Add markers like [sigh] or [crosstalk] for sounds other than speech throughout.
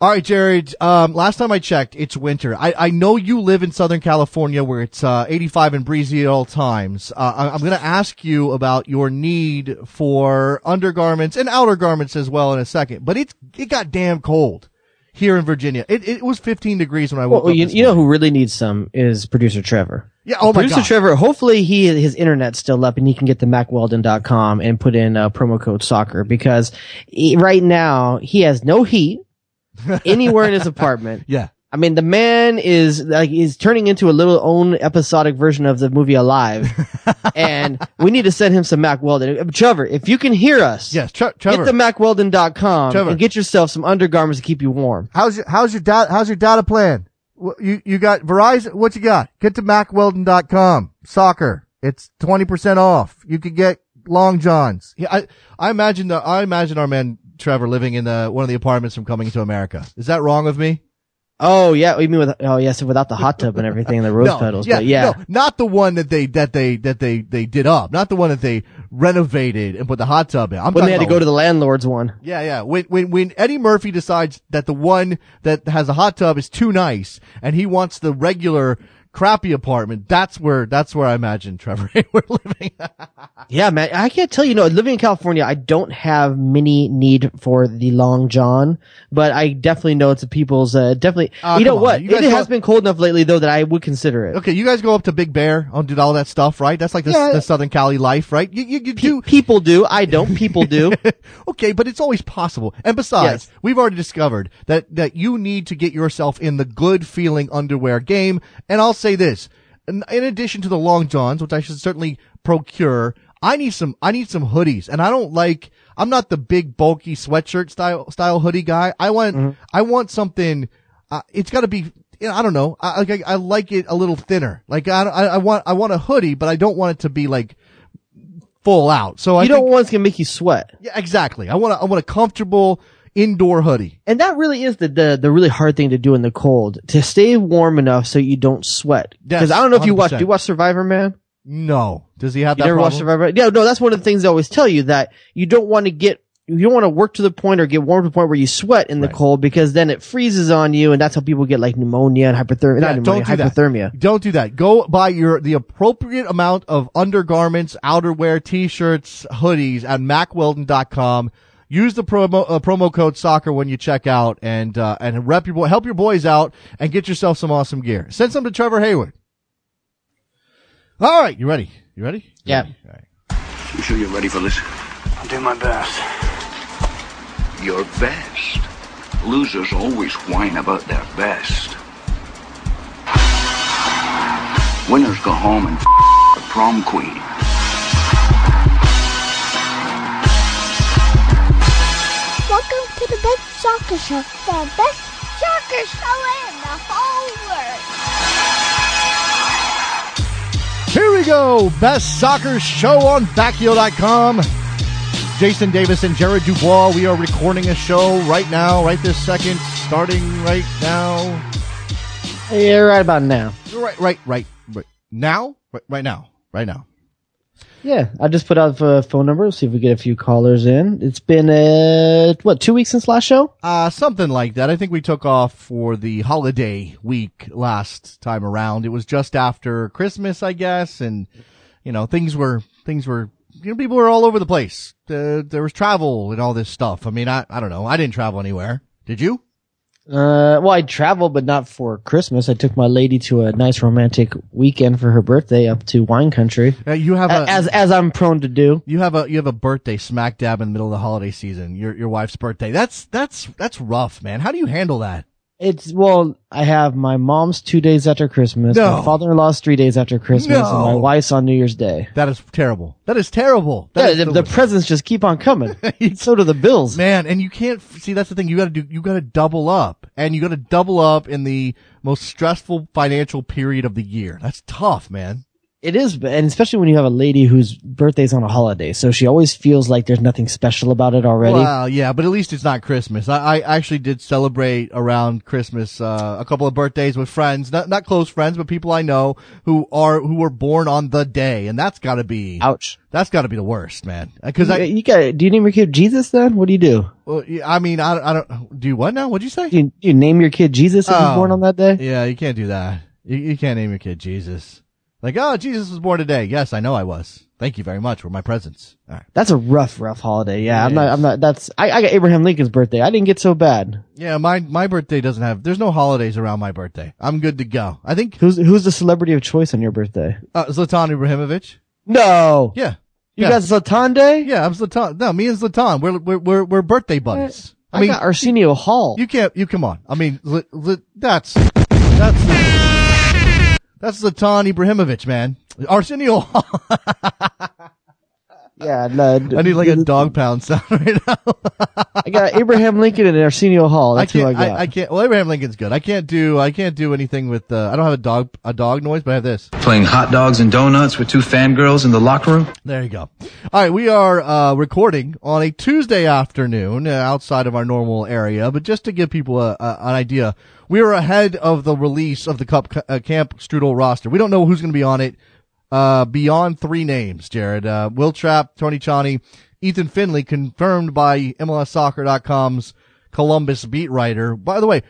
All right, Jared. Um, last time I checked, it's winter. I, I know you live in Southern California where it's uh, 85 and breezy at all times. Uh, I, I'm going to ask you about your need for undergarments and outer garments as well in a second. But it's it got damn cold here in Virginia. It, it was 15 degrees when I woke Well, up. you, you know who really needs some is producer Trevor. Yeah. Oh my producer god. Trevor, hopefully he his internet's still up and he can get the mackweldon.com and put in uh, promo code soccer because he, right now he has no heat [laughs] anywhere in his apartment. [laughs] Yeah. I mean, the man is like is turning into a little own episodic version of the movie Alive, [laughs] and we need to send him some Mack Weldon. Uh, Trevor, if you can hear us, Yes. Tre- Trevor. get the MackWeldon.com Trevor. and get yourself some undergarments to keep you warm. How's your how's your data how's your data plan? You you got Verizon? What you got? Get to mackweldon.com. Soccer. It's twenty percent off. You could get long johns. Yeah, I I imagine the I imagine our man Trevor living in the one of the apartments from Coming to America. Is that wrong of me? Oh yeah, you mean with oh yes, without the hot tub and everything and the rose [laughs] petals, yeah, but yeah. no, not the one that they that they that they they did up, not the one that they renovated and put the hot tub in. I'm when they had to go to the landlord's one. Yeah, yeah. When, when, when Eddie Murphy decides that the one that has a hot tub is too nice and he wants the regular crappy apartment, that's where, that's where I imagine Trevor Hayward living. [laughs] Yeah, man, I can't tell you. No, living in California, I don't have many need for the long john, but I definitely know it's a people's. Uh, definitely, Ah, you know on. what? You it guys has go- been cold enough lately though that I would consider it. okay, you guys go up to Big Bear and do all that stuff, right? That's like the, Yeah. the Southern Cali life, right? You, you, you do. People do. I don't. People do. [laughs] okay, but it's always possible. And besides, Yes. we've already discovered that, that you need to get yourself in the good feeling underwear game. And I'll say this, in, in addition to the long johns, which I should certainly procure, I need some, I need some hoodies and I don't like, I'm not the big bulky sweatshirt style, style hoodie guy. I want, I want something, uh, it's gotta be, you know, I don't know. I, like, I, I like it a little thinner. Like I, I, I want, I want a hoodie, but I don't want it to be like full out. So you think, don't want what's gonna make you sweat. yeah, exactly. I want a, I want a comfortable indoor hoodie. And that really is the, the, the really hard thing to do in the cold, to stay warm enough so you don't sweat. Yes, Cause I don't know if you watch, do you watch Survivor, man? No. Does he have You that never problem? watched Survivor? Yeah, no, that's one of the things they always tell you that you don't want to get, you don't want to work to the point or get warm to the point where you sweat in the Right. cold because then it freezes on you and that's how people get like pneumonia and hypothermia, Yeah, not don't pneumonia, do that. Don't do that. Go buy your the appropriate amount of undergarments, outerwear, t-shirts, hoodies at mackweldon.com. Use the promo uh, promo code soccer when you check out and uh, and rep your boy, help your boys out and get yourself some awesome gear. Send some to Trevor Hayward. All right, you ready? You ready? You Yeah. ready? All right. You sure you're ready for this? I'll do my best. Your best. Losers always whine about their best. Winners go home and f- the prom queen. To the best soccer show, the best soccer show in the whole world. Here we go. Best soccer show on Backio.com. Jason Davis and Jared Dubois. We are recording a show right now, right this second, starting right now. Yeah, right about now. Right, right, right, right now, right, right now, right now. Yeah, I just put out a phone number. See if we get a few callers in. It's been, uh, what, two weeks since last show? Uh, something like that. I think we took off for the holiday week last time around. It was just after Christmas, I guess, and you know things were things were you know people were all over the place. Uh, there was travel and all this stuff. I mean, I I don't know. I didn't travel anywhere. Did you? Uh, well, I traveled, but not for Christmas. I took my lady to a nice romantic weekend for her birthday up to wine country. Uh, you have a As, as I'm prone to do. you have a you have a birthday smack dab in the middle of the holiday season. Your your wife's birthday. That's that's that's rough, man. How do you handle that? It's, well, I have my mom's two days after Christmas, No. my father-in-law's three days after Christmas, No. and my wife's on New Year's Day. That is terrible. That is terrible. That Yeah, the, the presents just keep on coming. [laughs] so do the bills. Man, and you can't see that's the thing. You got to do. You got to double up, and you got to double up in the most stressful financial period of the year. That's tough, man. It is, and especially when you have a lady whose birthday's on a holiday, so she always feels like there's nothing special about it already. Well, yeah, but at least it's not Christmas. I, I actually did celebrate around Christmas uh, a couple of birthdays with friends, not not close friends, but people I know who are who were born on the day, and that's got to be Ouch. that's got to be the worst, man. Because You, I, you got? Do you name your kid Jesus then? What do you do? well, I mean, I, I don't do you what now? What'd you say? Do you, do you name your kid Jesus if Oh. he's born on that day? Yeah, you can't do that. You, you can't name your kid Jesus. Like, oh, Jesus was born today. Yes, I know I was. Thank you very much for my presents. All right. That's a rough, rough holiday. Yeah, I'm not. is. I'm not. That's. I, I got Abraham Lincoln's birthday. I didn't get so bad. Yeah, my my birthday doesn't have. There's no holidays around my birthday. I'm good to go. I think Who's who's the celebrity of choice on your birthday? uh, Zlatan Ibrahimovic. No. Yeah, You yeah. got Zlatan Day? Yeah, I'm Zlatan. No, me and Zlatan, we're we're we're, we're birthday buddies. I, mean, got Arsenio Hall. you can't. You come on. I mean, Zl, Zl, that's that's that's Zlatan Ibrahimovic, man. Arsenio. [laughs] yeah, no, [laughs] I need like a dog pound sound [laughs] right now. I got Abraham Lincoln and Arsenio Hall. That's I who I can't. got. I, I can't. Well, Abraham Lincoln's good. I can't do. I can't do anything with. Uh, I don't have a dog. A dog noise, but I have this. Playing hot dogs and donuts with two fangirls in the locker room? There you go. All right, we are uh, recording on a Tuesday afternoon uh, outside of our normal area, but just to give people a, a, an idea, we are ahead of the release of the Cup uh, Camp Strudel roster. We don't know who's going to be on it. Uh, beyond three names, Jared. Uh, Will Trapp, Tony Tchani, Ethan Finlay, confirmed by MLSsoccer.com's Columbus beat writer. By the way,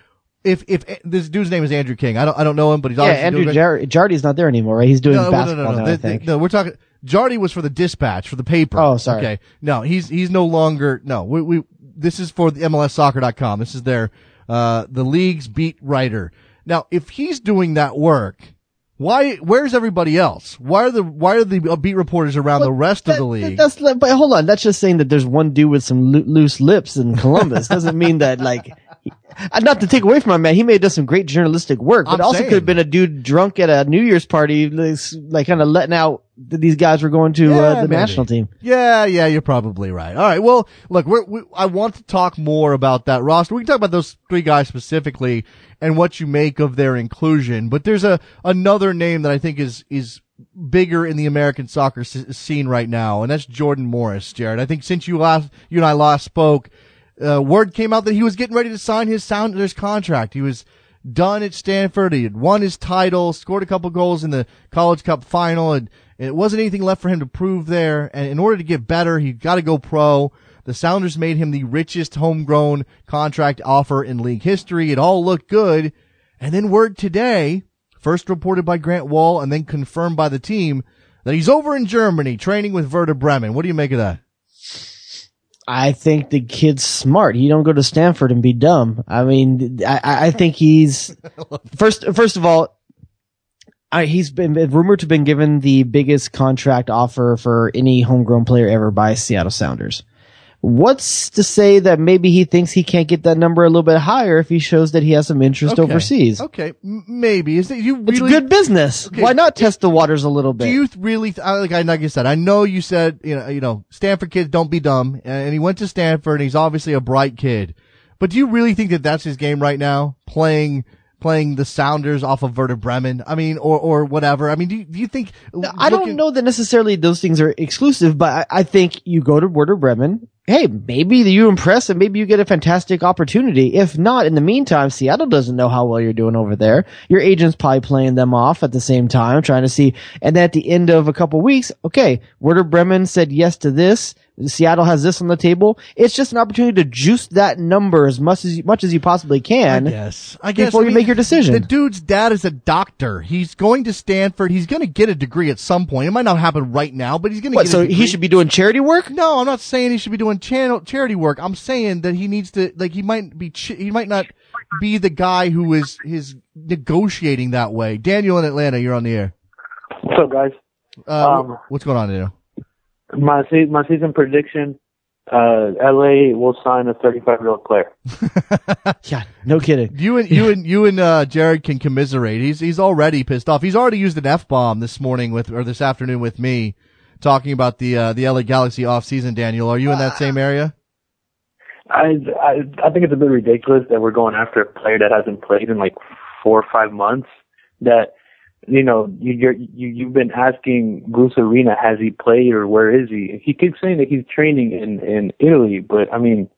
if if this dude's name is Andrew King, I don't I don't know him, but he's yeah, obviously Andrew Jar- Jardy's not there anymore, right? He's doing no, basketball no, no, no, now. I think. no, we're talking. Jardy was for the dispatch for the paper. Oh, sorry. Okay, no, he's he's no longer. No, we we this is for the MLSsoccer.com. This is their uh the league's beat writer. Now, if he's doing that work, why? Where's everybody else? Why are the why are the beat reporters around the rest of the league? That's but hold on. That's just saying that there's one dude with some loo- loose lips in Columbus. Doesn't mean that like. he- uh, Not to take away from my man, he may have done some great journalistic work, but I'm also saying. could have been a dude drunk at a New Year's party, like, like kind of letting out that these guys were going to Yeah, uh, the maybe. national team. Yeah, yeah, you're probably right. All right. Well, look, we're, we, I want to talk more about that roster. We can talk about those three guys specifically and what you make of their inclusion. But there's a another name that I think is is bigger in the American soccer s- scene right now, and that's Jordan Morris. Jared, I think since you last you and I last spoke, uh, word came out that he was getting ready to sign his Sounders contract. He was done at Stanford. He had won his title, scored a couple goals in the College Cup final, and it wasn't anything left for him to prove there. And in order to get better, he got to go pro. The Sounders made him the richest homegrown contract offer in league history. It all looked good. And then word today, first reported by Grant Wahl and then confirmed by the team, that he's over in Germany training with Werder Bremen. What do you make of that? I think the kid's smart. He don't go to Stanford and be dumb. I mean, I, I I think he's [laughs] first. First of all, I, he's been, rumored to have been given the biggest contract offer for any homegrown player ever by Seattle Sounders. What's to say that maybe he thinks he can't get that number a little bit higher if he shows that he has some interest Okay. overseas? Okay, maybe. Is it you It's good business. Okay. Why not test the waters a little bit? Do you th- really, th- like I, like you said, I know you said, you know, you know, Stanford kids don't be dumb, and he went to Stanford, and he's obviously a bright kid. But do you really think that that's his game right now? Playing, playing the Sounders off of Werder Bremen? I mean, or, or whatever. I mean, do you, do you think? I don't know that necessarily those things are exclusive, but I, I think you go to Werder Bremen. Hey, maybe you impress and maybe you get a fantastic opportunity. If not, in the meantime, Seattle doesn't know how well you're doing over there. Your agent's probably playing them off at the same time, trying to see. And then at the end of a couple weeks, okay, Werder Bremen said yes to this. Seattle has this on the table. It's just an opportunity to juice that number as much as much as you possibly can. Yes, I guess before I you make your decision. The dude's dad is a doctor. He's going to Stanford. He's going to get a degree at some point. It might not happen right now, but he's going to What? get. So a degree. he should be doing charity work? No, I'm not saying he should be doing channel charity work. I'm saying that he needs to like he might be ch- he might not be the guy who is is negotiating that way. Daniel in Atlanta, you're on the air. What's up, guys? Uh, Um, what's going on, Daniel? My se- my season prediction: uh, LA will sign a 35 year old player. [laughs] Yeah, no kidding. You and you and you and uh, Jared can commiserate. He's he's already pissed off. He's already used an f bomb this morning with or this afternoon with me, talking about the uh, the LA Galaxy off season. Daniel, are you in that same area? I, I I think it's a bit ridiculous that we're going after a player that hasn't played in like four or five months. That you know, you, you're, you you've been asking Bruce Arena, has he played or where is he? He keeps saying that he's training in in Italy, but I mean,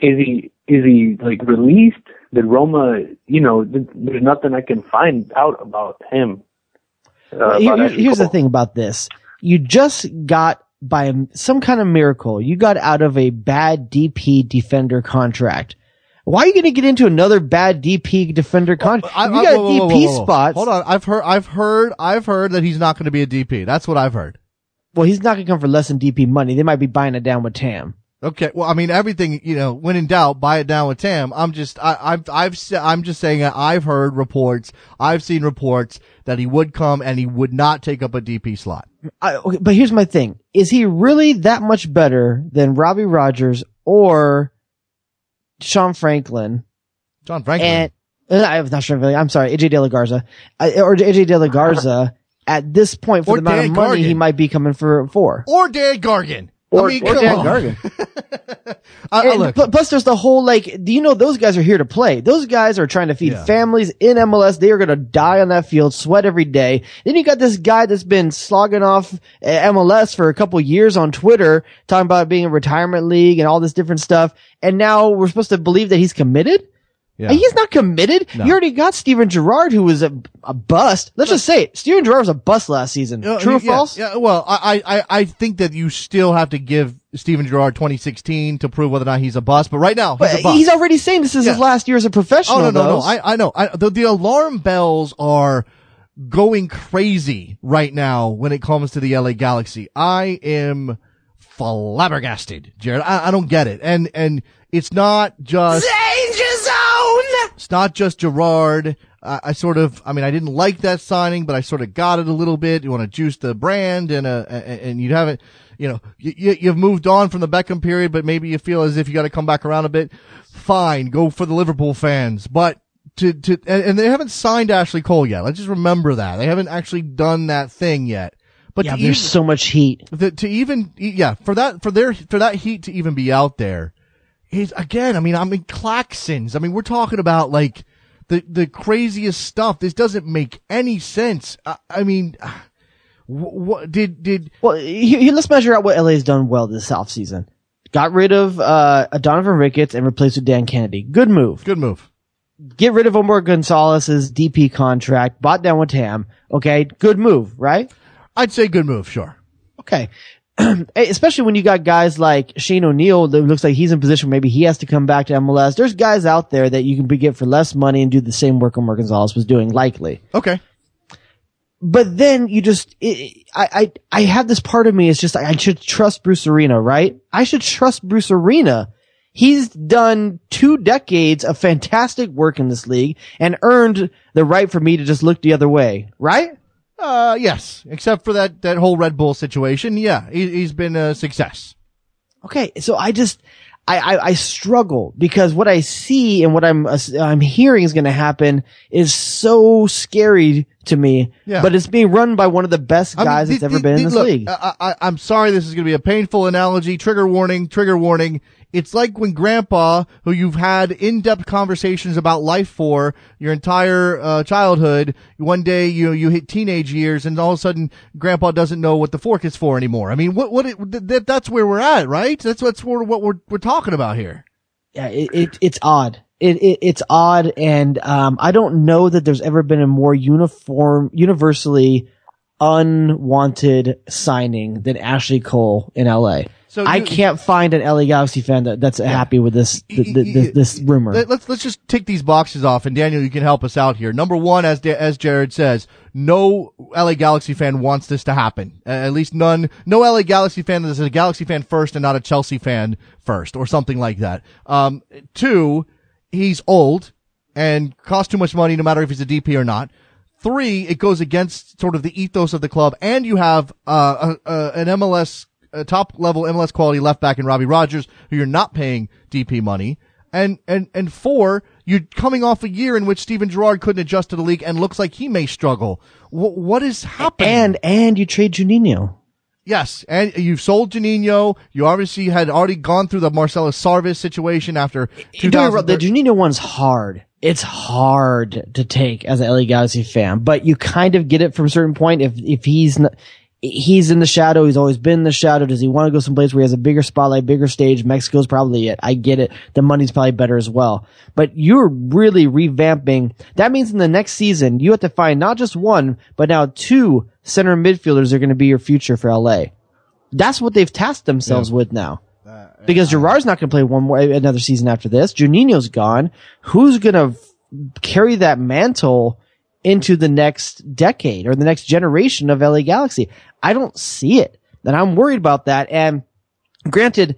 is he is he like released? Did Roma? You know, th- there's nothing I can find out about him. Uh, Here- about here- here's the thing about this. You just got by some kind of miracle, you got out of a bad DP defender contract. Why are you going to get into another bad DP defender contract? I- you I- got whoa, whoa, DP whoa, whoa. spots. Hold on. I've heard, I've heard, I've heard that he's not going to be a DP. That's what I've heard. Well, he's not going to come for less than DP money. They might be buying it down with Tam. Okay. Well, I mean, everything, you know, when in doubt, buy it down with Tam. I'm just, I, I've, I've, I'm just saying that I've heard reports, I've seen reports that he would come and he would not take up a DP slot. I, okay, but here's my thing. Is he really that much better than Robbie Rogers or Sean Franklin? John Franklin. And uh, I'm not sure. I'm sorry, AJ De La Garza uh, or AJ De La Garza. At this point, for Or the amount Dan of money, he might be coming for four. or Dan Gargan. Or, I mean, or Dan. Gargan. [laughs] And look, plus, there's the whole like, do you know those guys are here to play? Those guys are trying to feed Yeah. families in MLS. They are going to die on that field, sweat every day. Then you got this guy that's been slogging off uh, MLS for a couple years on Twitter, talking about being a retirement league and all this different stuff. And now we're supposed to believe that he's committed. Yeah. He's not committed. No. You already got Steven Gerrard, who was a, a bust. Let's just say it. Steven Gerrard was a bust last season. Uh, True or yeah, false? Yeah, well, I, I, I think that you still have to give Steven Gerrard 2016 to prove whether or not he's a bust. But right now, But he's a bust. he's already saying this is his last year as a professional. Oh no no no! I I know. I, the the alarm bells are going crazy right now when it comes to the LA Galaxy. I am flabbergasted, Jared. I, I don't get it, and and it's not just. It's not just Gerrard. I, I sort of, I mean, I didn't like that signing, but I sort of got it a little bit. You want to juice the brand, and uh, and and you haven't, you know, you, you, you've moved on from the Beckham period, but maybe you feel as if you got to come back around a bit. Fine, go for the Liverpool fans, but to to and, and they haven't signed Ashley Cole yet. Let's just remember that they haven't actually done that thing yet. But yeah, there's even- so much heat. the, to even yeah for that for their for that heat to even be out there is again i mean i mean claxons i mean we're talking about like the the craziest stuff this doesn't make any sense i, I mean what did did Well, here, here, let's measure out what LA's done well this offseason. Got rid of uh, Donovan Ricketts and replaced with Dan Kennedy. Good move. good move Get rid of Omar Gonzalez's DP contract. Bought down with Tam. Okay, good move, right? i'd say good move sure Okay. [clears throat] Especially when you got guys like Shane O'Neill that looks like he's in position maybe he has to come back to MLS. There's guys out there that you can be- get for less money and do the same work Omar Gonzalez was doing, likely. okay but then you just, it, I, I, I have this part of me is just like, I should trust Bruce Arena, right? I should trust Bruce Arena. He's done two decades of fantastic work in this league and earned the right for me to just look the other way, right? Uh yes. Except for that that whole red bull situation. Yeah he, he's been a success. Okay, so I just, I, I, I struggle because what I see and what I'm, uh, I'm hearing is going to happen is so scary to me. Yeah. But it's being run by one of the best I mean, guys the- that's ever the- been the- in this look, league. I, I, I'm sorry this is going to be a painful analogy. Trigger warning, trigger warning. It's like when grandpa, who you've had in-depth conversations about life for your entire uh, childhood, one day you you hit teenage years and all of a sudden grandpa doesn't know what the fork is for anymore. I mean, what what it, th- th- that's where we're at, right? That's what's what what we're we're talking about here. yeah, it, it it's odd. It, it it's odd, and um, I don't know that there's ever been a more uniform, universally unwanted signing than Ashley Cole in LA. So I can't find an LA Galaxy fan that, that's happy with this th- th- this, this rumor. Let, us let's just tick these boxes off, and Daniel, you can help us out here. Number one, as as Jared says, no LA Galaxy fan wants this to happen. Uh, at least none. No LA Galaxy fan that is a Galaxy fan first and not a Chelsea fan first, or something like that. Um, two, he's old and costs too much money, no matter if he's a DP or not. Three, it goes against sort of the ethos of the club, and you have uh, a, a, an MLS a top level MLS quality left back in Robbie Rogers, who you're not paying DP money. And, and, and four, you're coming off a year in which Steven Gerrard couldn't adjust to the league and looks like he may struggle. Wh- what is happening? and and you trade Juninho. Yes, and you've sold Juninho. You obviously had already gone through the Marcelo Sarvas situation after Don't get me the 2013. Juninho one's hard. It's hard to take as an LA Galaxy fan, but you kind of get it from a certain point. If if he's not, he's in the shadow, he's always been in the shadow. Does he want to go someplace where he has a bigger spotlight, bigger stage? Mexico's probably it. I get it. The money's probably better as well. But you're really revamping. That means in the next season, you have to find not just one, but now two center midfielders are going to be your future for LA. That's what they've tasked themselves with now. Because Gerrard's not going to play one more another season after this. Juninho's gone. Who's going to carry that mantle into the next decade or the next generation of LA Galaxy? I don't see it, and I'm worried about that. And granted,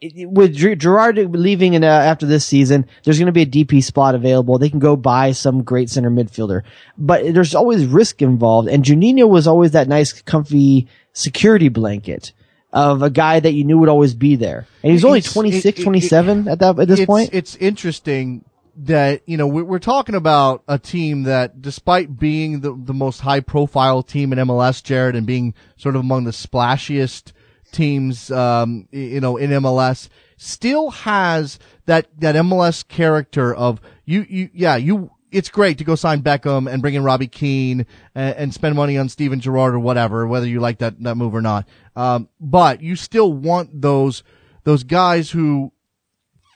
with Gerrard leaving in, uh, after this season, there's going to be a DP spot available. They can go buy some great center midfielder, but there's always risk involved. And Juninho was always that nice, comfy security blanket of a guy that you knew would always be there. And he's only It's- 26, it- it- 27 at that at this it's, point. It's interesting that, you know, we're, talking about a team that despite being the, the most high profile team in MLS, Jared, and being sort of among the splashiest teams, um, you know, in MLS, still has that, that MLS character of you, you, yeah, you, it's great to go sign Beckham and bring in Robbie Keane and, and spend money on Steven Gerrard or whatever, whether you like that, that move or not. Um, but you still want those, those guys who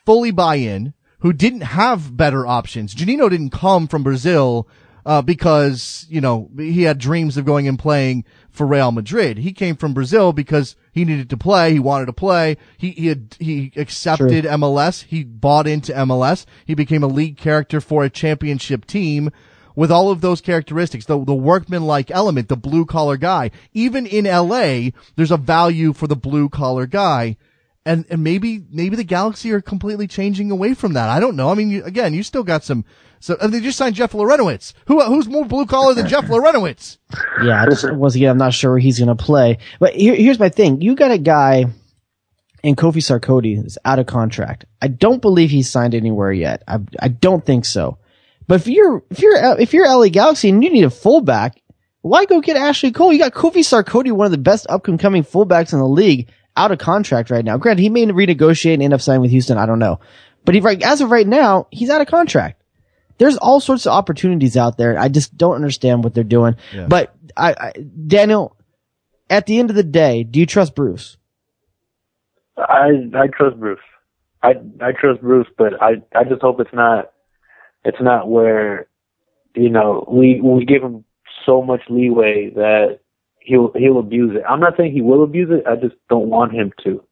fully buy in, who didn't have better options. Juninho didn't come from Brazil, uh, because, you know, he had dreams of going and playing for Real Madrid. He came from Brazil because he needed to play. He wanted to play. He, he had, he accepted MLS. He bought into MLS. He became a league character for a championship team with all of those characteristics, the, the workman-like element, the blue-collar guy. Even in LA, there's a value for the blue-collar guy. And, and maybe, maybe the Galaxy are completely changing away from that. I don't know. I mean, you, again, you still got some, so, and they just signed Jeff Larentowicz. Who, uh, who's more blue-collar than Jeff [laughs] Larentowicz? Yeah, I just once again, I'm not sure where he's going to play. But here, here's my thing: you got a guy in Kofi Sarkodie that's out of contract. I don't believe he's signed anywhere yet. I, I don't think so. But if you're if you're uh, if you're LA Galaxy and you need a fullback, why go get Ashley Cole? You got Kofi Sarkodie, one of the best up and coming fullbacks in the league, out of contract right now. Granted, he may renegotiate and end up signing with Houston. I don't know. But he, right, as of right now, he's out of contract there's all sorts of opportunities out there. I just don't understand what they're doing. But I, I, Daniel, at the end of the day, do you trust Bruce? I I trust Bruce. I I trust Bruce, but I I just hope it's not it's not where you know we we give him so much leeway that he'll he'll abuse it. I'm not saying he will abuse it. I just don't want him to.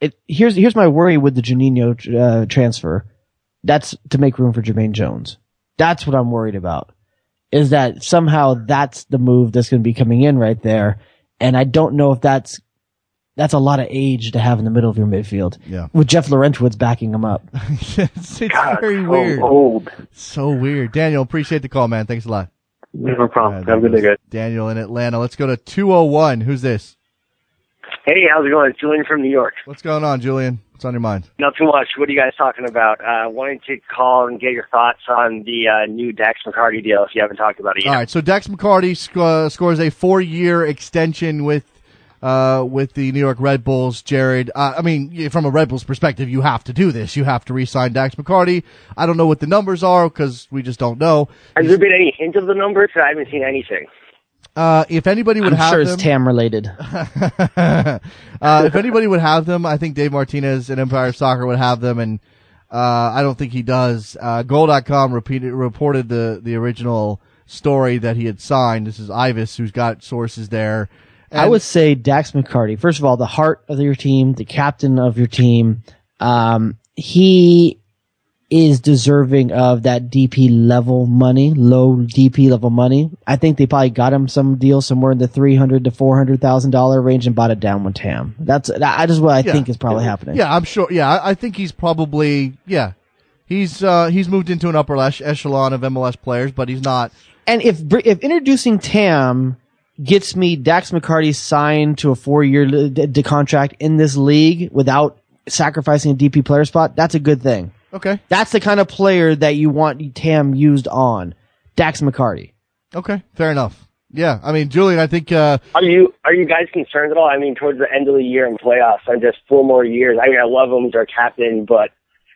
It, here's here's my worry with the Juninho uh, transfer. That's to make room for Jermaine Jones. That's what I'm worried about. Is that somehow that's the move that's going to be coming in right there, and I don't know if that's that's a lot of age to have in the middle of your midfield. Yeah. With Jeff Larentowicz backing him up. [laughs] it's it's God, very so weird. old. So weird. Daniel, appreciate the call, man. Thanks a lot. No problem. Uh, Have a good day, guys. Daniel in Atlanta. Let's go to 201. Who's this? Hey, how's it going? It's Julian from New York. What's going on, Julian? What's on your mind? Not too much. What are you guys talking about? Uh, wanting to call and get your thoughts on the uh, new Dax McCarty deal if you haven't talked about it yet. All right. So Dax McCarty sc- uh, scores a four-year extension with uh, with the New York Red Bulls. Jared, uh, I mean, from a Red Bulls perspective, you have to do this. You have to re-sign Dax McCarty. I don't know what the numbers are because we just don't know. Has there been any hint of the numbers? I haven't seen anything. Uh, if anybody would I'm have sure them, it's Tam related. [laughs] uh, if anybody would have them, I think Dave Martinez and Empire Soccer would have them, and uh, I don't think he does. Uh, Goal.com repeated, reported the the original story that he had signed. This is Ives, who's got sources there. I would say Dax McCarty. First of all, the heart of your team, the captain of your team. Um, he is deserving of that DP level money, low DP level money. I think they probably got him some deal somewhere in the three hundred to four hundred thousand dollar range and bought it down with Tam. That's that is what I Yeah. think is probably happening. Yeah, I'm sure. Yeah, I, I think he's probably yeah. He's uh, he's moved into an upper ech- echelon of MLS players, but he's not. And if if introducing Tam gets me Dax McCarty signed to a four year d- d- contract in this league without sacrificing a DP player spot, that's a good thing. Okay. That's the kind of player that you want Tam used on. Dax McCarty. Okay. Fair enough. Yeah, I mean, Julian, I think uh, Are you are you guys concerned at all? I mean, towards the end of the year in playoffs, and just four more years. I mean, I love him as our captain, but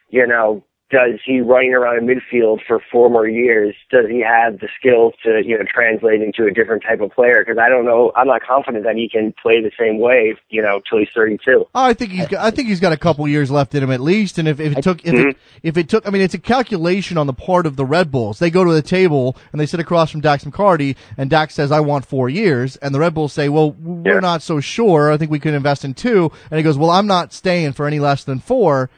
you know, does he running around in midfield for four more years? Does he have the skills to you know translate into a different type of player? Because I don't know. I'm not confident that he can play the same way. You know, till he's 32. Oh, I think he's got, I think he's got a couple years left in him at least. And if, if it took if it, mm-hmm. if it took, I mean, it's a calculation on the part of the Red Bulls. They go to the table and they sit across from Dax McCarty, and Dax says, "I want four years," and the Red Bulls say, "Well, we're Yeah. not so sure. I think we could invest in two. And he goes, "Well, I'm not staying for any less than four.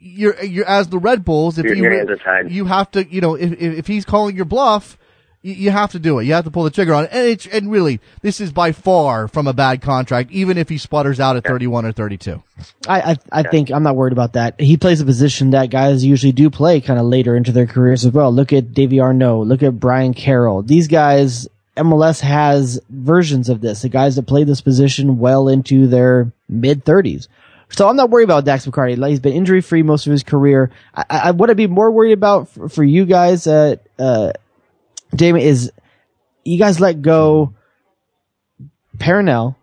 You're you're as the Red Bulls. If you your hands are tied. you have to, you know, if if, if he's calling your bluff. You you have to do it. You have to pull the trigger on it. And, it's, and really, this is by far from a bad contract, even if he sputters out at 31 or 32. I I, I think I'm not worried about that. He plays a position that guys usually do play kind of later into their careers as well. Look at Davy Arnaud. Look at Brian Carroll. These guys, MLS has versions of this. The guys that play this position well into their mid 30s. So I'm not worried about Dax McCarty. Like, He's been injury free most of his career. I, I, what I'd be more worried about for, for you guys, uh, uh, Damon, is you guys let go Perrinelle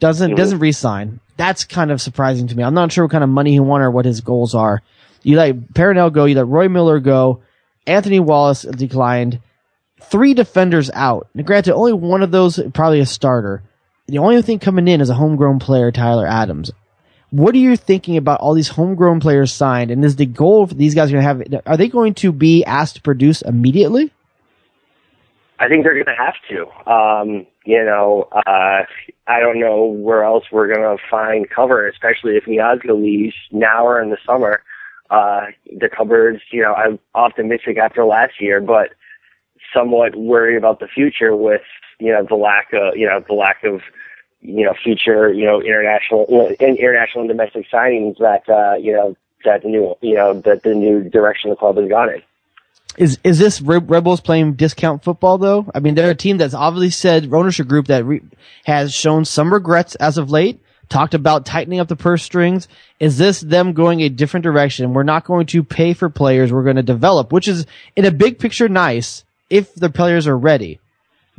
doesn't doesn't resign. That's kind of surprising to me. I'm not sure what kind of money he wanted or what his goals are. You let Perrinelle go, you let Roy Miller go, Anthony Wallace declined, three defenders out. Now, granted, only one of those probably a starter. The only thing coming in is a homegrown player, Tyler Adams. What are you thinking about all these homegrown players signed? And is the goal for these guys going to have? Are they going to be asked to produce immediately? I think they're going to have to. Um, you know, uh, I don't know where else we're going to find cover, especially if Miazga leaves now or in the summer. Uh, the cupboards, you know, I'm optimistic after last year, but somewhat worried about the future with, you know, the lack of, you know, the lack of, you know, future, you know, international, you know, international and domestic signings that, uh, you know, that the new, you know, that the new direction the club has gone in. Is is this Red playing discount football though? I mean, they're a team that's obviously said ownership group that re- has shown some regrets as of late. Talked about tightening up the purse strings. Is this them going a different direction? We're not going to pay for players. We're going to develop, which is in a big picture nice if the players are ready.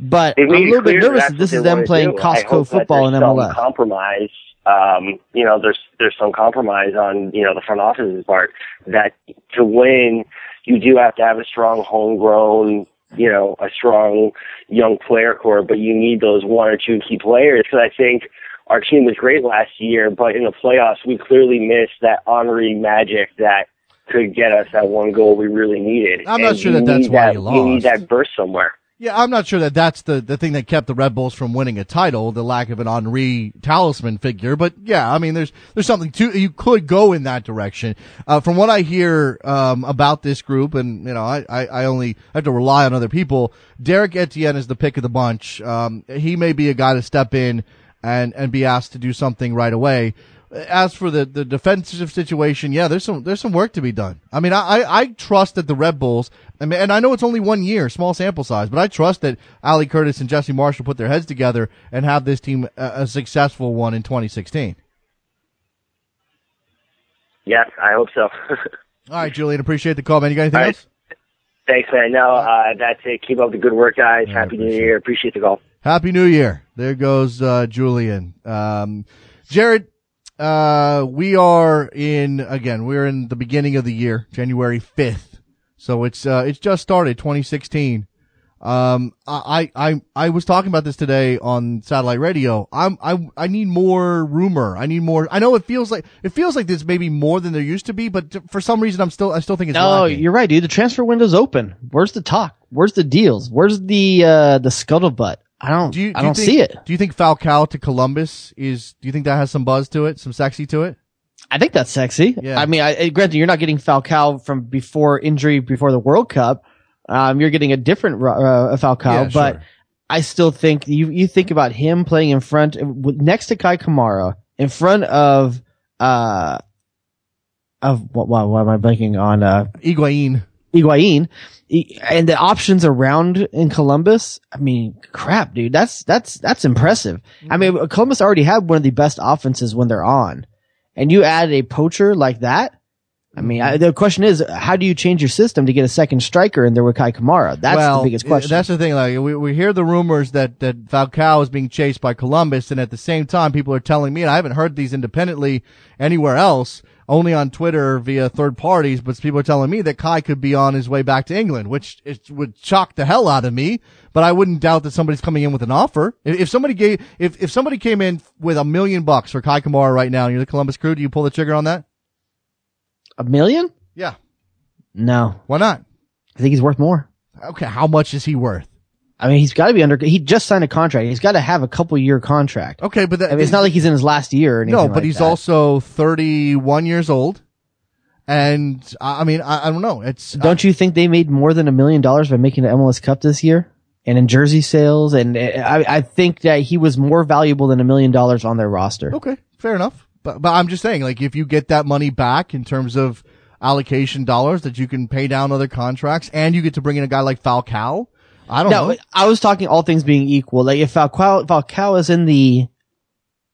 But They I'm a little bit nervous that this is them playing do. Costco football in MLS. Compromise. Um, you know, there's there's some compromise on you know the front office's part that to win, you do have to have a strong homegrown, you know, a strong young player core, but you need those one or two key players because I think our team was great last year, but in the playoffs we clearly missed that Henri magic that could get us that one goal we really needed. I'm not And sure that that's need why you lost. You need that burst somewhere. Yeah, I'm not sure that that's the, the thing that kept the Red Bulls from winning a title, the lack of an Henri talisman figure. But yeah, I mean, there's, there's something to, you could go in that direction. Uh, from what I hear, um, about this group, and, you know, I, I, I only have to rely on other people. Derek Etienne is the pick of the bunch. Um, he may be a guy to step in and, and be asked to do something right away. As for the, the defensive situation, yeah, there's some there's some work to be done. I mean, I, I, I trust that the Red Bulls, I mean, and I know it's only one year, small sample size, but I trust that Ali Curtis and Jesse Marsch put their heads together and have this team a, a successful one in 2016. Yes, I hope so. [laughs] All right, Julian, appreciate the call, man. You got anything right. else? Thanks, man. No, uh, that's it. Keep up the good work, guys. Happy New Year. Appreciate the call. Happy New Year. There goes uh, Julian. Um, Jared, uh, we are in again. We're in the beginning of the year, January fifth. So it's uh, it's just started, 2016. Um, I, I I was talking about this today on satellite radio. I'm I I need more rumor. I need more. I know it feels like it feels like there's maybe more than there used to be, but for some reason I'm still I still think it's No, lacking. you're right, dude. The transfer window's open. Where's the talk? Where's the deals? Where's the uh the scuttlebutt? I don't. Do you, do I don't think, see it. Do you think Falcao to Columbus is? Do you think that has some buzz to it, some sexy to it? I think that's sexy. Yeah. I mean, I, granted, you're not getting Falcao from before injury, before the World Cup. Um, you're getting a different uh, Falcao, Yeah, but sure. I still think you you think about him playing in front next to Kei Kamara, in front of uh of what? Why, why am I blanking on uh Higuain. Higuain, E- and the options around in Columbus. I mean, crap, dude, that's that's that's impressive. I mean, mm-hmm. Columbus already had one of the best offenses when they're on, and you add a poacher like that. I mean, I, the question is, how do you change your system to get a second striker in there with Kei Kamara? That's well, the biggest question. That's the thing. Like we, we hear the rumors that that Falcao is being chased by Columbus, and at the same time, people are telling me, and I haven't heard these independently anywhere else, only on Twitter via third parties. But people are telling me that Kei could be on his way back to England, which is, would shock the hell out of me. But I wouldn't doubt that somebody's coming in with an offer. If, if somebody gave, if if somebody came in with a million bucks for Kei Kamara right now, and you're the Columbus Crew, do you pull the trigger on that? a million? Yeah. No, Why not? I think he's worth more. Okay, how much is he worth? I mean, he's got to be under. He just signed a contract. He's got to have a couple year contract. Okay, but that, I mean, it's not like he's in his last year or anything. No, but like he's that. also 31 years old. And I I mean, I, I don't know. It's, Don't you think they made more than a million dollars by making the MLS Cup this year? And in jersey sales, and uh, I, I think that he was more valuable than a million dollars on their roster. okay, fair enough. But, but I'm just saying, like, if you get that money back in terms of allocation dollars that you can pay down other contracts and you get to bring in a guy like Falcao, I don't No, know. I was talking all things being equal. Like if Falcao, Falcao is in the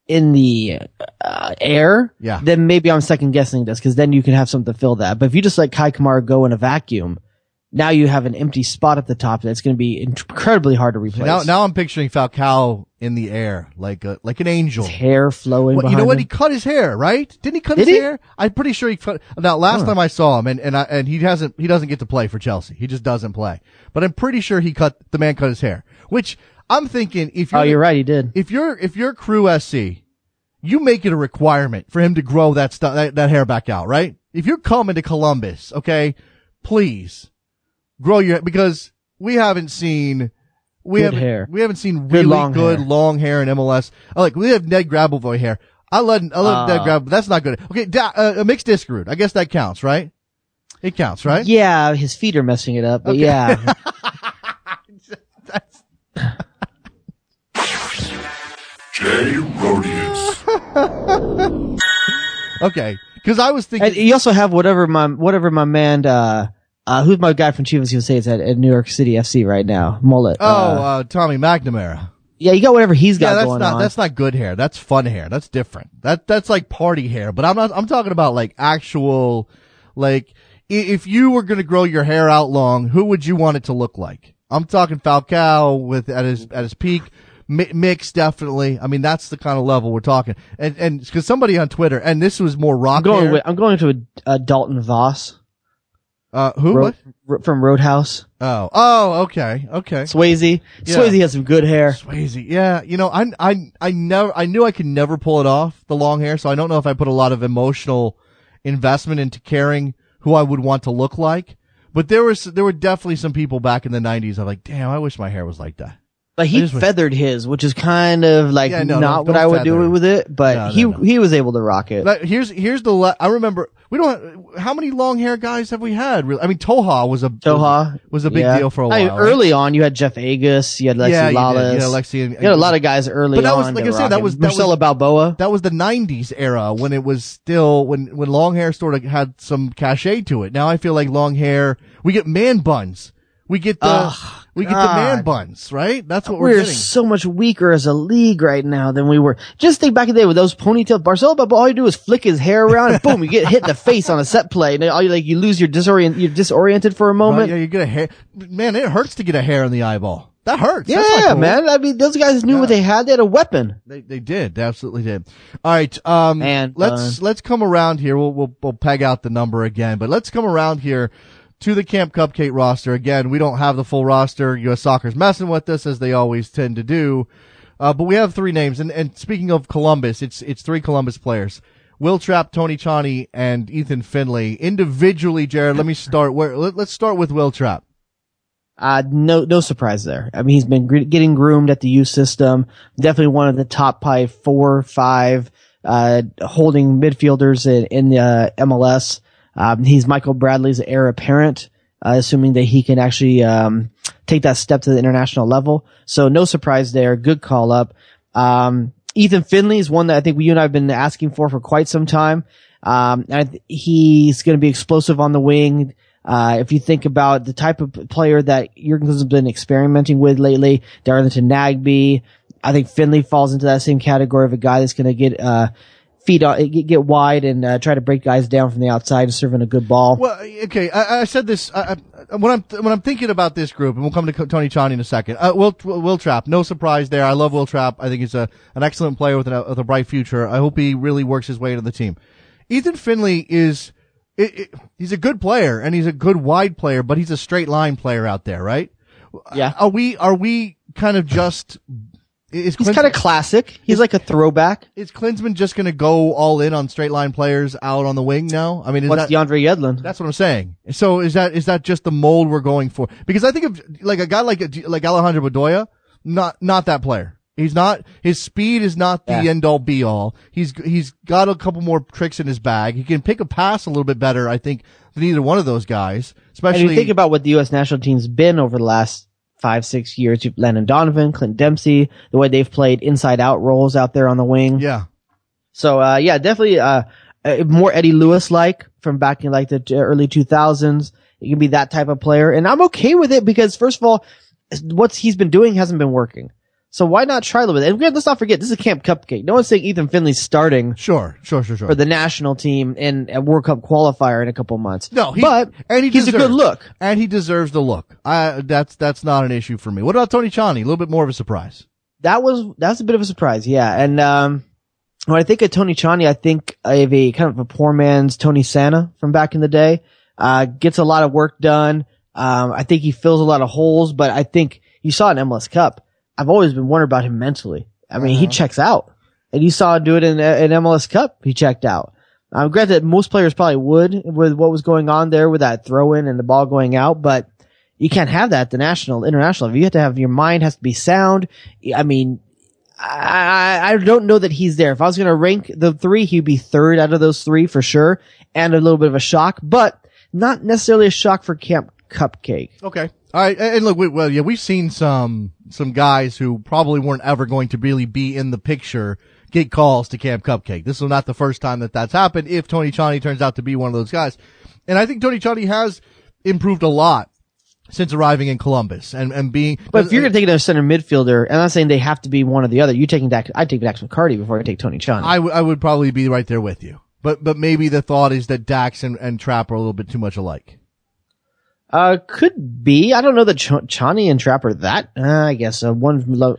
in the uh, air, Yeah. then maybe I'm second guessing this because then you can have something to fill that. But if you just let Kei Kamara go in a vacuum, now you have an empty spot at the top that's going to be incredibly hard to replace. Now, now I'm picturing Falcao in the air, like a, like an angel. His hair flowing. Well, you know what? him. He cut his hair, right? Didn't he cut Did his he? hair? I'm pretty sure he cut. Now, last time I saw him, and and I, and he hasn't he doesn't get to play for Chelsea. He just doesn't play. But I'm pretty sure he cut the man cut his hair. Which I'm thinking if you're oh, you're right. He did. if you're if you're crew SC, you make it a requirement for him to grow that stuff that, that hair back out, right? If you're coming to Columbus, okay, please grow your because we haven't seen we Good haven't hair. we haven't seen Good really long good hair. long hair in MLS. Oh, like we have Ned Grabavoy hair. I love I love Ned Uh. Grab. That's not good. Okay, da, uh, a Mix Diskerud. I guess that counts, right? It counts, right? Yeah, his feet are messing it up, but yeah. [laughs] That's, Jay Rodius. [laughs] okay, because I was thinking. and you also have whatever my whatever my man uh uh who's my guy from Chivas USA is at, at New York City FC right now. Mullet. oh, Uh, uh, Tommy McNamara. yeah, you got whatever he's got Yeah, that's going not on. that's not good hair. That's fun hair. That's different. That that's like party hair. But I'm not. I'm talking about like actual, like if you were going to grow your hair out long, who would you want it to look like? I'm talking Falcao with at his at his peak. Mi- Mix definitely. I mean, that's the kind of level we're talking. And and because somebody on Twitter, and this was more rock I'm going hair. with I'm going to a, a Dalton Voss uh, who? Ro- what? Ro- from Roadhouse. Oh, oh, okay, okay. Swayze. Yeah. Swayze has some good hair. Swayze, yeah. You know, I, I, I never, I knew I could never pull it off, the long hair, so I don't know if I put a lot of emotional investment into caring who I would want to look like. But there was, there were definitely some people back in the nineties. I'm like, damn, I wish my hair was like that. But he feathered wish- his, which is kind of like Yeah, no, no, not what don't I would feather. do with it. But No, no, he no. he was able to rock it. Like, here's, here's the, le- I remember, we don't, how many long hair guys have we had? Really? I mean, Toha was a, Toha was a big yeah. deal for a I while. mean, right? early on, you had Jeff Agoos, you had Lexi Yeah, you did. Lalas, Lexi and- you had a lot of guys early But that on. was- like I said, that rocking. was- that Marcelo was- Balboa. that was the '90s era when it was still when when long hair sort of had some cachet to it. Now I feel like long hair. We get man buns. We get the Ugh, we get the man buns, right? That's what we're, We're getting. so much weaker as a league right now than we were. Just think back in the day with those ponytail Marcelo but all you do is flick his hair around and boom, you get hit in the face on a set play. And all you like, you lose your disorient, you're disoriented for a moment. yeah, you get a hair. Man, it hurts to get a hair in the eyeball. That hurts. Yeah, man. I mean, those guys knew what they had. They had a weapon. They they did. They absolutely did. All right. Um, Man let's let's come around here. We'll we'll we'll peg out the number again, but let's come around here to the Camp Cupcake roster again. We don't have the full roster. U.S. Soccer's messing with us as they always tend to do. Uh, but we have three names, and and speaking of Columbus, it's it's three Columbus players. Will Trapp, Tony Tchani, and Ethan Finlay. Individually, Jared, let me start where, let, let's start with Will Trapp. Uh, no, no surprise there. I mean, he's been gr- getting groomed at the youth system. Definitely one of the top probably four, five, uh, holding midfielders in, in the uh, MLS. Um, he's Michael Bradley's heir apparent, uh, assuming that he can actually, um, take that step to the international level. So no surprise there. Good call up. Um, Ethan Finlay is one that I think you and I have been asking for for quite some time. Um, he's going to be explosive on the wing. Uh, if you think about the type of player that Jurgen has been experimenting with lately, Darlington Nagbe, I think Finlay falls into that same category of a guy that's going to get, uh, feed get, get wide and uh, try to break guys down from the outside, and serving a good ball. Well, okay, I, I said this I, I, when I'm when I'm thinking about this group, and we'll come to Tony Tchani in a second. Uh, Will Will Trapp, no surprise there. I love Will Trapp. I think he's a an excellent player with, an, with a bright future. I hope he really works his way into the team. Ethan Finlay is it, it, he's a good player and he's a good wide player, but he's a straight line player out there, right? Yeah. Are we are we kind of just is He's kind of classic. He's like a throwback. is Klinsmann just going to go all in on straight line players out on the wing now? I mean, is What's that, DeAndre Yedlin? that's what I'm saying. So is that is that just the mold we're going for? Because I think of like a guy like like Alejandro Bedoya, not not that player. He's not his speed is not the Yeah. end all be all. He's he's got a couple more tricks in his bag. He can pick a pass a little bit better, I think, than either one of those guys. And Especially you think about what the U.S. national team's been over the last five, six years. You've Landon Donovan, Clint Dempsey, the way they've played inside out roles out there on the wing. yeah. So, uh, yeah, definitely, uh, uh, more Eddie Lewis like from back in like the early 2000s. He can be that type of player. And I'm okay with it because first of all, what he's been doing hasn't been working. So why not try a little bit? And let's not forget, this is a Camp Cupcake. No one's saying Ethan Finlay's starting Sure, sure, sure, sure. for the national team in a World Cup qualifier in a couple months. No, he, but and he he's a good look. and he deserves the look. I that's that's not an issue for me. What about Tony Tchani? A little bit more of a surprise. that was that's a bit of a surprise, yeah. And um, when I think of Tony Tchani, I think of a kind of a poor man's Tony Santa from back in the day. Uh, gets a lot of work done. Um, I think he fills a lot of holes, but I think you saw an MLS Cup. I've always been wondering about him mentally. I mean, he uh-huh. checks out, and you saw him do it in uh, in MLS Cup. He checked out. I'm granted most players probably would with what was going on there with that throw in and the ball going out, but you can't have that at the national, international. If you have to have your mind has to be sound. I mean, I, I I don't know that he's there. If I was going to rank the three, he'd be third out of those three for sure, and a little bit of a shock, but not necessarily a shock for Camp Cupcake. Okay. All right. And look, we, well, yeah, we've seen some some guys who probably weren't ever going to really be in the picture get calls to Camp Cupcake. This is not the first time that that's happened. If Tony Tchani turns out to be one of those guys, and I think Tony Tchani has improved a lot since arriving in Columbus and and being. But if you're going to take a center midfielder, and I'm not saying they have to be one or the other, you taking Dax, I'd take Dax McCarty before I take Tony Tchani. I, w- I would probably be right there with you. But but maybe the thought is that Dax and, and Trapp are a little bit too much alike. Uh, could be. I don't know that Ch- Tchani and Trapp are that. Uh, I guess uh, one low,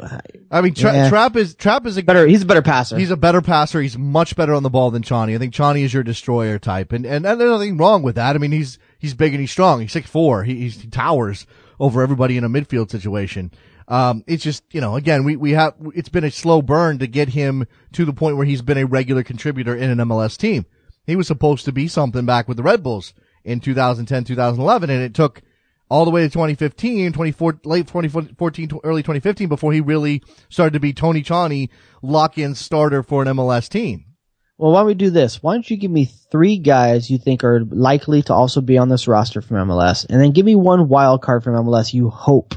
I mean, Tra- Yeah. Trapp is Trapp is a better. He's a better passer. He's a better passer. He's much better on the ball than Tchani. I think Tchani is your destroyer type, and and, and there's nothing wrong with that. I mean, he's he's big and he's strong. He's six four. He, he's, he towers over everybody in a midfield situation. Um, it's just you know, again, we we have it's been a slow burn to get him to the point where he's been a regular contributor in an MLS team. He was supposed to be something back with the Red Bulls in 2010, 2011, and it took all the way to 2015, 24, late 2014, early 2015 before he really started to be Tony Tchani lock-in starter for an MLS team. Well, why don't we do this? Why don't you give me three guys you think are likely to also be on this roster from MLS, and then give me one wild card from MLS you hope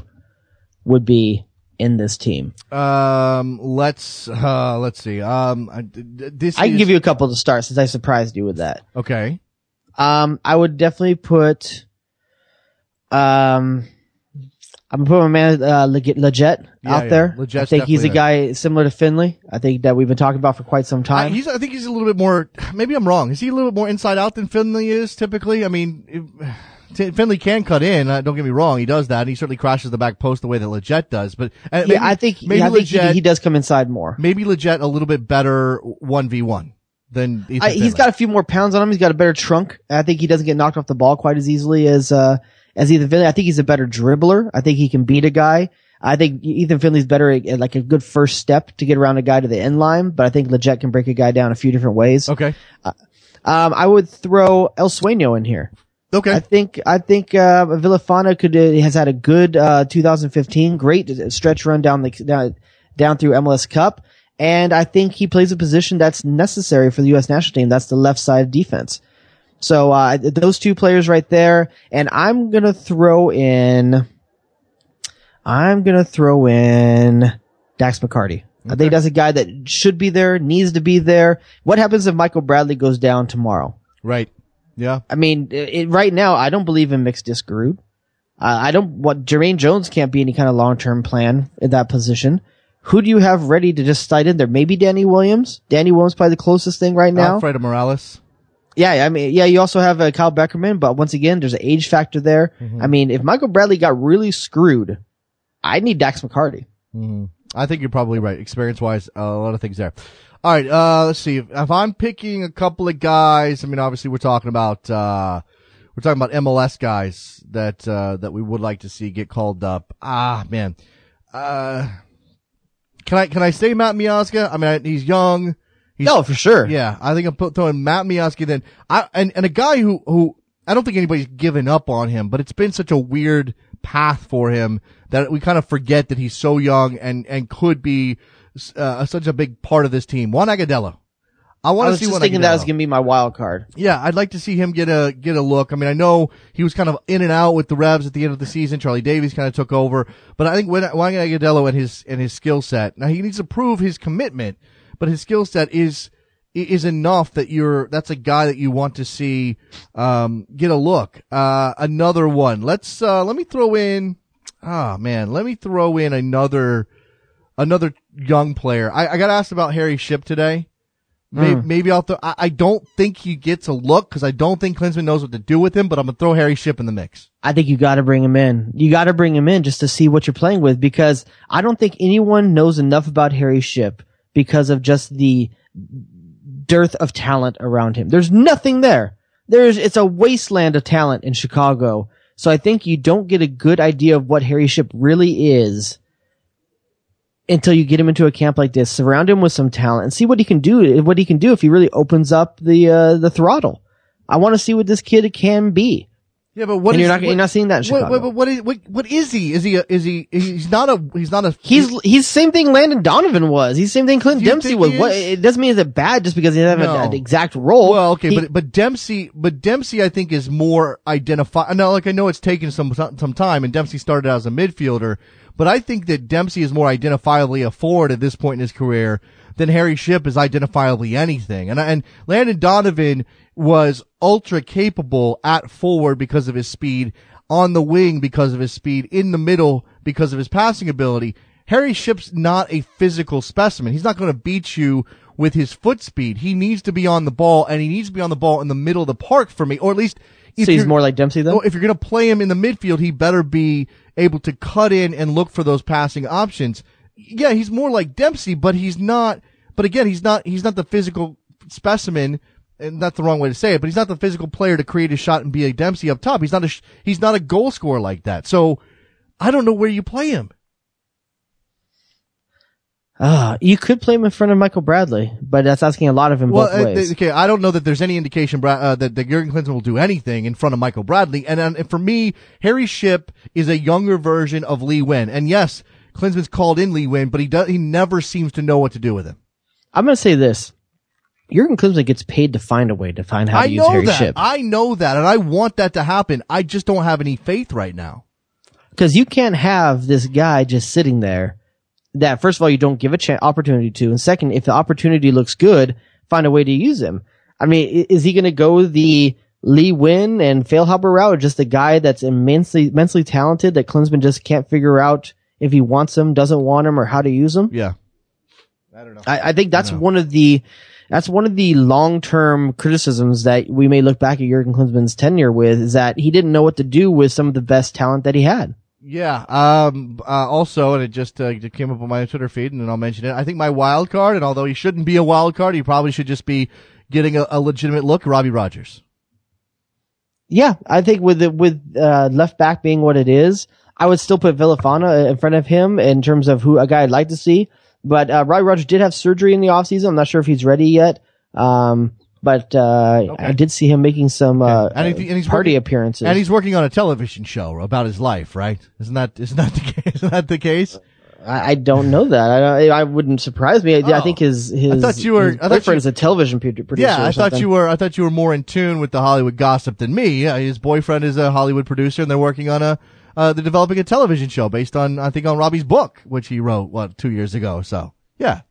would be in this team. Um, let's uh, let's see. Um, I- d- d- this I can is- give you a couple to start since I surprised you with that. okay. Um, I would definitely put, um, I'm gonna put my man uh, Leg- Lletget Yeah, out yeah. there. I think he's a guy similar to Finlay. I think that we've been talking about for quite some I, time. he's, I think he's a little bit more. Maybe I'm wrong. Is he a little bit more inside out than Finlay is typically? I mean, if, [sighs] T- Finlay can cut in. Uh, don't get me wrong. He does that, and he certainly crashes the back post the way that Lletget does. But uh, maybe, yeah, I think maybe yeah, I think he, Lletget, he does come inside more. maybe Lletget a little bit better one v one than Ethan I, he's got a few more pounds on him. He's got a better trunk. I think he doesn't get knocked off the ball quite as easily as uh as Ethan Finlay. I think he's a better dribbler. I think he can beat a guy. I think Ethan Finlay's better at, at like a good first step to get around a guy to the end line, but I think Lletget can break a guy down a few different ways. okay. Um, I would throw El Sueño in here. Okay. I think I think uh, Villafana could uh, has had a good uh, 2015, great stretch run down the down, down through MLS Cup, and I think he plays a position that's necessary for the U.S. national team. That's the left side defense. So uh, those two players right there, and I'm gonna throw in. I'm gonna throw in Dax McCarty. I think that's a guy that should be there, needs to be there. What happens if Michael Bradley goes down tomorrow? right. Yeah. I mean, it, right now, I don't believe in Mix Diskerud. Uh, I don't, what, Jermaine Jones can't be any kind of long-term plan in that position. Who do you have ready to just slide in there? Maybe Danny Williams. Danny Williams probably the closest thing right now. Alfredo Morales. Yeah, I mean, yeah, you also have uh, Kyle Beckerman, but once again, there's an age factor there. Mm-hmm. I mean, if Michael Bradley got really screwed, I need Dax McCarty. I think you're probably right. Experience wise, a lot of things there. All right, uh, let's see. If, if I'm picking a couple of guys, I mean, obviously we're talking about, uh, we're talking about MLS guys that, uh, that we would like to see get called up. Ah, man. Uh, can I, can I say Matt Miazga? I mean, I, he's young. He's, No, for sure. yeah, I think I'm put, throwing Matt Miazga then. I, and, and a guy who, who, I don't think anybody's given up on him, but it's been such a weird path for him that we kind of forget that he's so young and, and could be, uh, such a big part of this team. Juan Agudelo. I I want to was see just Juan thinking that was going to be my wild card. Yeah, I'd like to see him get a get a look. I mean, I know he was kind of in and out with the Revs at the end of the season. Charlie Davies kind of took over, but I think when Juan Agudelo and his and his skill set. Now he needs to prove his commitment, but his skill set is is enough that you're that's a guy that you want to see um, get a look. Uh, another one. Let's uh, let me throw in. Ah man, let me throw in another another young player. I, I got asked about Harry Shipp today. Maybe, hmm. maybe I'll throw, I, I don't think he gets a look because I don't think Klinsmann knows what to do with him, but I'm going to throw Harry Shipp in the mix. I think you got to bring him in. You got to bring him in just to see what you're playing with because I don't think anyone knows enough about Harry Shipp because of just the dearth of talent around him. There's nothing there. There's, it's a wasteland of talent in Chicago. So I think you don't get a good idea of what Harry Shipp really is until you get him into a camp like this. Surround him with some talent and see what he can do, what he can do if he really opens up the, uh, the throttle. I want to see what this kid can be. Yeah, but what And is- you're not- you're not seeing that in what- what- what is, what, what is he? Is he, a, is he, he's not a, he's not a, He's he's same thing Landon Donovan was. He's same thing Clint Dempsey was. What it doesn't mean it's bad just because he doesn't have No. an, an exact role. Well, okay, He- but but Dempsey, but Dempsey, I think is more identify. Now, like I know it's taken some some time, and Dempsey started out as a midfielder, but I think that Dempsey is more identifiably a forward at this point in his career than Harry Shipp is identifiably anything. And and Landon Donovan was ultra capable at forward because of his speed, on the wing because of his speed, in the middle because of his passing ability. Harry Shipp's not a physical specimen. He's not going to beat you with his foot speed. He needs to be on the ball, and he needs to be on the ball in the middle of the park for me, or at least. If so he's more like Dempsey though. if you're going to play him in the midfield, he better be able to cut in and look for those passing options. Yeah, he's more like Dempsey, but he's not. But again, he's not. He's not the physical specimen, and that's the wrong way to say it. But he's not the physical player to create a shot and be a Dempsey up top. He's not a. He's not a goal scorer like that. So I don't know where you play him. Ah, you could play him in front of Michael Bradley, but that's asking a lot of him Well, both uh, ways. okay, I don't know that there's any indication uh, that, that Jurgen Klinsmann will do anything in front of Michael Bradley. And, and for me, Harry Shipp is a younger version of Lee Nguyen. And yes, Klinsmann's called in Lee Nguyen, but he does he never seems to know what to do with him. I'm going to say this: Jurgen Klinsmann gets paid to find a way to find how I to use know Harry that. Ship I know that, and I want that to happen. I just don't have any faith right now. because you can't have this guy just sitting there. That first of all, you don't give a ch- opportunity to, and second, if the opportunity looks good, find a way to use him. I mean, is he going to go the Lee Nguyen and Fail Feilhaber route, or just a guy that's immensely, immensely talented that Klinsmann just can't figure out if he wants him, doesn't want him, or how to use him? Yeah. I don't know. I, I think that's one of the that's one of the long term criticisms that we may look back at Jurgen Klinsmann's tenure with is that he didn't know what to do with some of the best talent that he had. Yeah. Um. Uh, also, and it just uh, it came up on my Twitter feed, and then I'll mention it. I think my wild card, and although he shouldn't be a wild card, he probably should just be getting a, a legitimate look. Robbie Rogers. Yeah, I think with the, with uh, left back being what it is, I would still put Villafana in front of him in terms of who a guy I'd like to see. But uh, Robbie Rogers did have surgery in the offseason. I'm not sure if he's ready yet. Um, but uh, I did see him making some uh, And he- and he's party working- appearances. And he's working on a television show about his life, right? Isn't that isn't that the [laughs] case? Isn't that the case? I, I don't know that. I, I wouldn't surprise me. I, I Oh. think his his, I thought you were- I thought boyfriend you- is a television producer. Yeah, I thought you were. I thought you were more in tune with the Hollywood gossip than me. His boyfriend is a Hollywood producer, and they're working on a. Uh, they're developing a television show based on, I think, on Robbie's book, which he wrote what two years ago. So yeah,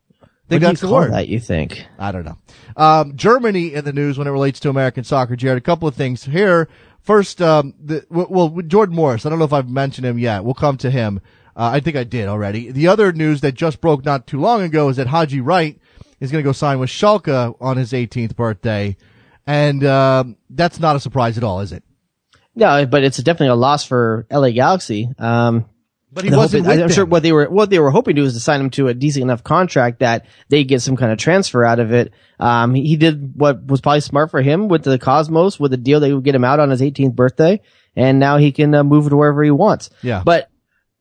I What think do you that's the word. that? You think? I don't know. Um, Germany in the news when it relates to American soccer, Jared. A couple of things here. First, um, the, well, well, Jordan Morris. I don't know if I've mentioned him yet. We'll come to him. Uh, I think I did already. The other news that just broke not too long ago is that Haji Wright is going to go sign with Schalke on his 18th birthday, and um, that's not a surprise at all, is it? No, but it's definitely a loss for LA Galaxy. Um, But he wasn't. with I'm sure what they were what they were hoping to do is to sign him to a decent enough contract that they get some kind of transfer out of it. Um, he, he did what was probably smart for him with the Cosmos with the deal that would get him out on his 18th birthday, and now he can uh, move to wherever he wants. Yeah. but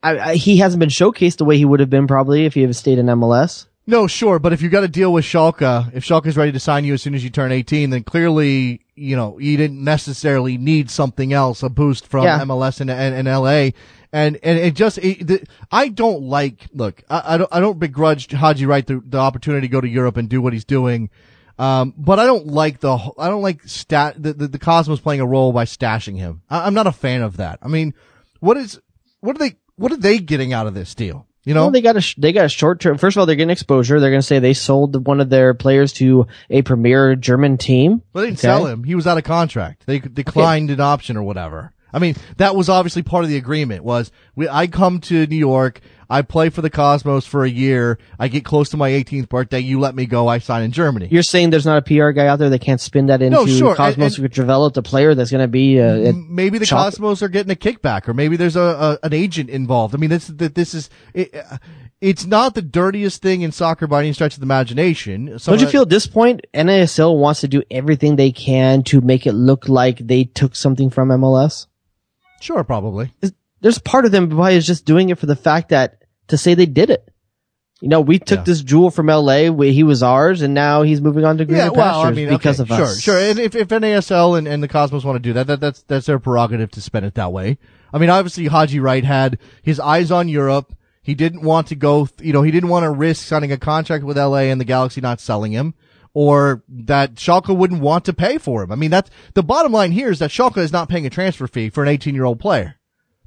I, I, he hasn't been showcased the way he would have been probably if he had stayed in MLS. No, sure, but if you got to deal with Schalke, if Schalke's ready to sign you as soon as you turn 18, then clearly, you know, you didn't necessarily need something else, a boost from Yeah. MLS and, and, and LA. And, and it just, it, the, I don't like, look, I, I don't, I don't begrudge Haji Wright the, the opportunity to go to Europe and do what he's doing. Um, but I don't like the, I don't like stat, the, the, the Cosmos playing a role by stashing him. I, I'm not a fan of that. I mean, what is, what are they, what are they getting out of this deal? You know? Well, they got a sh- they got a short term. First of all, they're getting exposure. They're going to say they sold one of their players to a premier German team. Well, they didn't Okay. sell him. He was out of contract. They declined an option or whatever. I mean, that was obviously part of the agreement was we, I come to New York, I play for the Cosmos for a year, I get close to my 18th birthday, you let me go, I sign in Germany. You're saying there's not a PR guy out there that can't spin that into No, sure, Cosmos and- who could develop a player that's going to be uh, M- maybe the Cosmos are getting a kickback, or maybe there's a, a an agent involved. I mean, this that this is it, uh, it's not the dirtiest thing in soccer by any stretch of the imagination. So Don't you feel at this point NASL wants to do everything they can to make it look like they took something from MLS? Sure, probably. There's part of them probably is just doing it for the fact that to say they did it. You know, we took Yeah. this jewel from LA where he was ours and now he's moving on to greener Yeah, well, I pastures mean, because okay, of sure, us. sure. And if, if NASL and, and the Cosmos want to do that, that, that's, that's their prerogative to spend it that way. I mean, obviously Haji Wright had his eyes on Europe. He didn't want to go, th- you know, he didn't want to risk signing a contract with LA and the Galaxy not selling him or that Schalke wouldn't want to pay for him. I mean, that's the bottom line here is that Schalke is not paying a transfer fee for an 18 year old player.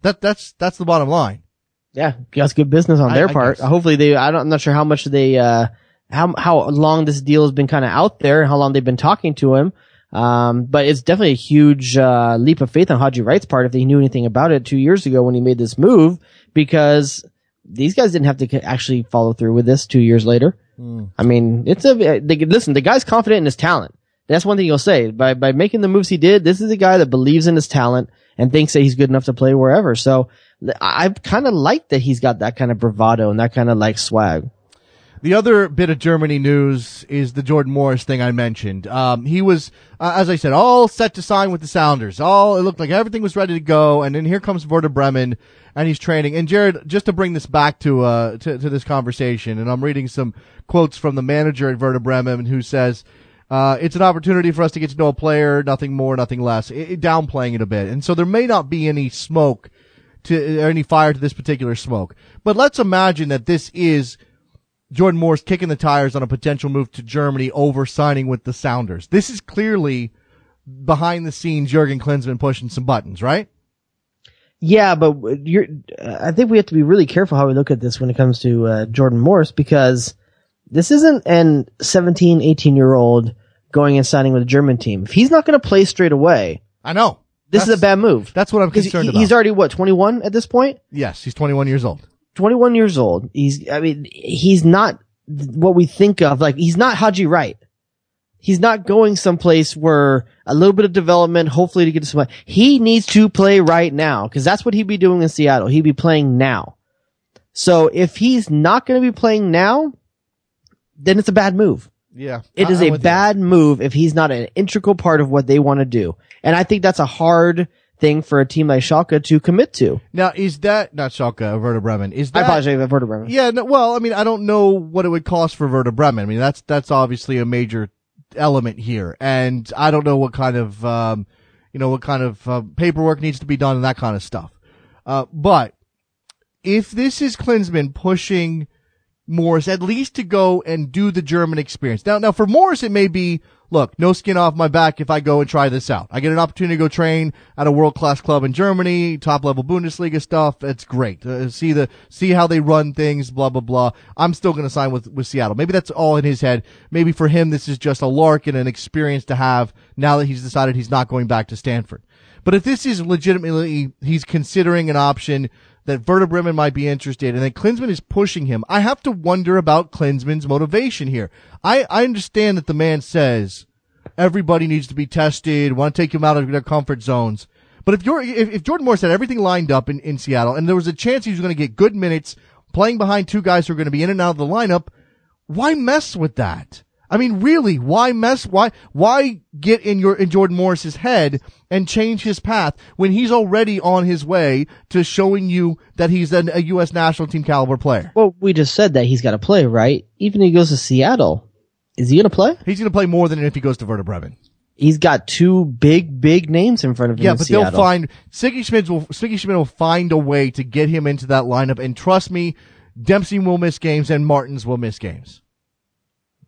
That, that's, that's the bottom line. Yeah, that's good business on their I part. guess. Hopefully they, I don't, I'm not sure how much they, uh, how, how long this deal has been kind of out there and how long they've been talking to him. Um, but it's definitely a huge, uh, leap of faith on Haji Wright's part if they knew anything about it two years ago when he made this move because these guys didn't have to actually follow through with this two years later. Mm. I mean, it's a, they, listen, the guy's confident in his talent. That's one thing you'll say. By, by making the moves he did, this is a guy that believes in his talent and thinks that he's good enough to play wherever. So I kind of like that he's got that kind of bravado and that kind of like swag. The other bit of Germany news is the Jordan Morris thing I mentioned. Um, he was, uh, as I said, all set to sign with the Sounders. All it looked like everything was ready to go, and then here comes Werder Bremen, and he's training. And Jared, just to bring this back to uh to, to this conversation, and I'm reading some quotes from the manager at Werder Bremen who says. Uh, it's an opportunity for us to get to know a player, nothing more, nothing less. It, it- downplaying it a bit, and so there may not be any smoke to or any fire to this particular smoke. But let's imagine that this is Jordan Morris kicking the tires on a potential move to Germany over signing with the Sounders. This is clearly behind the scenes Jurgen Klinsmann pushing some buttons, right? Yeah, but you're, uh, I think we have to be really careful how we look at this when it comes to uh, Jordan Morris because this isn't an 17, 18 year old going and signing with a German team. If he's not going to play straight away, I know. this is a bad move. That's what I'm concerned he- about. He's already what, 21 at this point? yes, he's 21 years old. 21 years old. He's, I mean, he's not what we think of. Like, he's not Haji Wright. He's not going someplace where a little bit of development, hopefully to get to some. He needs to play right now because that's what he'd be doing in Seattle. He'd be playing now. So if he's not going to be playing now, then it's a bad move. Yeah. It I- is I'm a with you. bad move if he's not an integral part of what they want to do. And I think that's a hard thing for a team like Schalke to commit to. Now, is that, not Schalke, Werder Bremen, is that, apologize I've heard of him. Yeah, no, well, I mean, I don't know what it would cost for Werder Bremen. I mean, that's, that's obviously a major element here. And I don't know what kind of, um, you know, what kind of uh, paperwork needs to be done and that kind of stuff. Uh, but if this is Klinsmann pushing Morris at least to go and do the German experience. Now, now for Morris, it may be, look, no skin off my back if I go and try this out. I get an opportunity to go train at a world class club in Germany, top level Bundesliga stuff. That's great. Uh, see the, see how they run things, blah, blah, blah. I'm still going to sign with, with Seattle. Maybe that's all in his head. Maybe for him, this is just a lark and an experience to have now that he's decided he's not going back to Stanford. But if this is legitimately, he's considering an option that Werder might be interested, and that Klinsmann is pushing him. I have to wonder about Klinsmann's motivation here. I, I understand that the man says everybody needs to be tested, want to take him out of their comfort zones. But if you're, if, if Jordan Morris had everything lined up in, in Seattle and there was a chance he was going to get good minutes playing behind two guys who are going to be in and out of the lineup, why mess with that? I mean, really, why mess? Why, why get in your, in Jordan Morris's head and change his path when he's already on his way to showing you that he's an, a U.S. national team caliber player? Well, we just said that he's got to play, right? Even if he goes to Seattle, is he going to play? He's going to play more than if he goes to Werder Bremen. He's got two big, big names in front of him. Yeah, but Seattle. they'll find Sigi Schmid will Sigi Schmid will find a way to get him into that lineup, and trust me, Dempsey will miss games and Martins will miss games.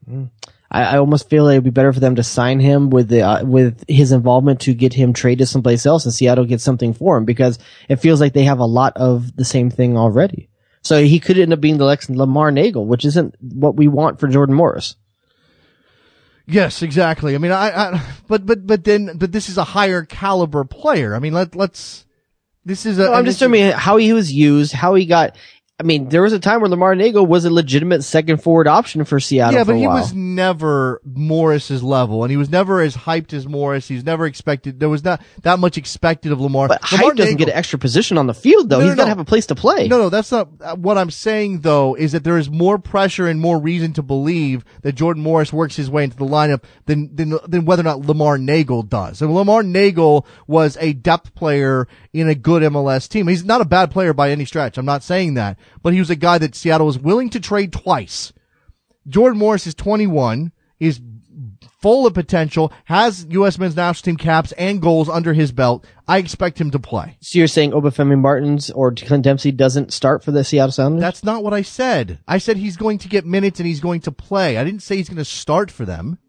Hmm. I, I almost feel like it'd be better for them to sign him with the uh, with his involvement to get him traded someplace else, and Seattle gets something for him because it feels like they have a lot of the same thing already. So he could end up being the next Lamar Neagle, which isn't what we want for Jordan Morris. Yes, exactly. I mean, I, I but but but then but this is a higher caliber player. I mean, let let's. This is a. No, I'm just you how he was used, how he got. I mean, there was a time where Lamar Neagle was a legitimate second forward option for Seattle. Yeah, but he was never Morris's level, and he was never as hyped as Morris. He's never expected. There was not that much expected of Lamar. But Lamar hype doesn't get an extra position on the field, though. No, no, He's got to no. have a place to play. No, no, that's not uh, what I'm saying. Though is that there is more pressure and more reason to believe that Jordan Morris works his way into the lineup than than than whether or not Lamar Neagle does. And Lamar Neagle was a depth player in a good MLS team. He's not a bad player by any stretch. I'm not saying that, but he was a guy that Seattle was willing to trade twice. Jordan Morris is 21, is full of potential, has U.S. men's national team caps and goals under his belt. I expect him to play. So you're saying Obafemi Martins or Clint Dempsey doesn't start for the Seattle Sounders? That's not what I said. I said he's going to get minutes and he's going to play. I didn't say he's going to start for them.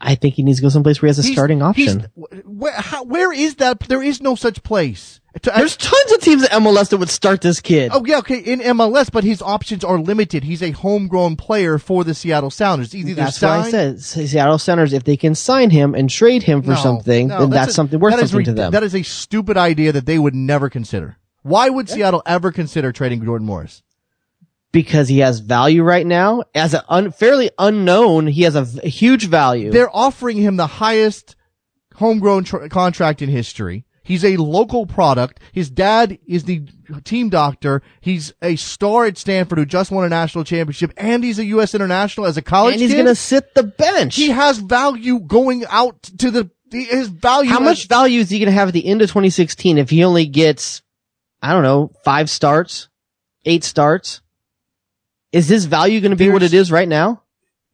I think he needs to go someplace where he has a He's- starting option. Where, how, where is that? There is no such place. There's tons of teams at MLS that would start this kid. Oh yeah, okay, in MLS, but his options are limited. He's a homegrown player for the Seattle Sounders. Either That's why I said Seattle Sounders. If they can sign him and trade him for No, something, no, then that's, a- something worth that something to them. That is a stupid idea that they would never consider. Why would Seattle ever consider trading Jordan Morris? because he has value right now as a un- fairly unknown. He has a, v- huge value. They're offering him the highest homegrown tr- contract in history. He's a local product. His dad is the team doctor. He's a star at Stanford who just won a national championship and he's a U.S. international as a college and he's going to sit the bench. he has value going out to the, his value. How much value is he going to have at the end of 2016 if he only gets, I don't know, five starts, eight starts? Is his value going to be what it is right now?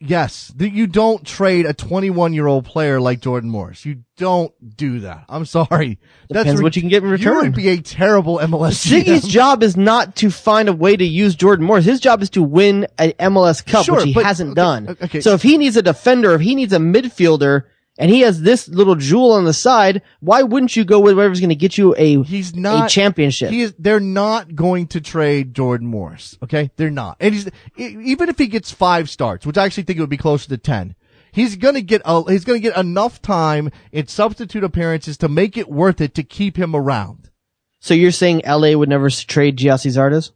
Yes, that you don't trade a 21 year old player like Jordan Morris. You don't do that. I'm sorry. Depends what you can get in return. You would be a terrible MLS Sigi's job is not to find a way to use Jordan Morris. His job is to win an MLS Cup, Sure, which he but- hasn't okay, done. okay. So if he needs a defender, if he needs a midfielder, and he has this little jewel on the side, why wouldn't you go with whatever's going to get you a He's not a championship? He is. They're not going to trade Jordan Morris. Okay, they're not. And he's even if he gets five starts, which I actually think it would be closer to ten. He's gonna get a, he's gonna get enough time in substitute appearances to make it worth it to keep him around. so you're saying LA would never trade Gyasi Zardes?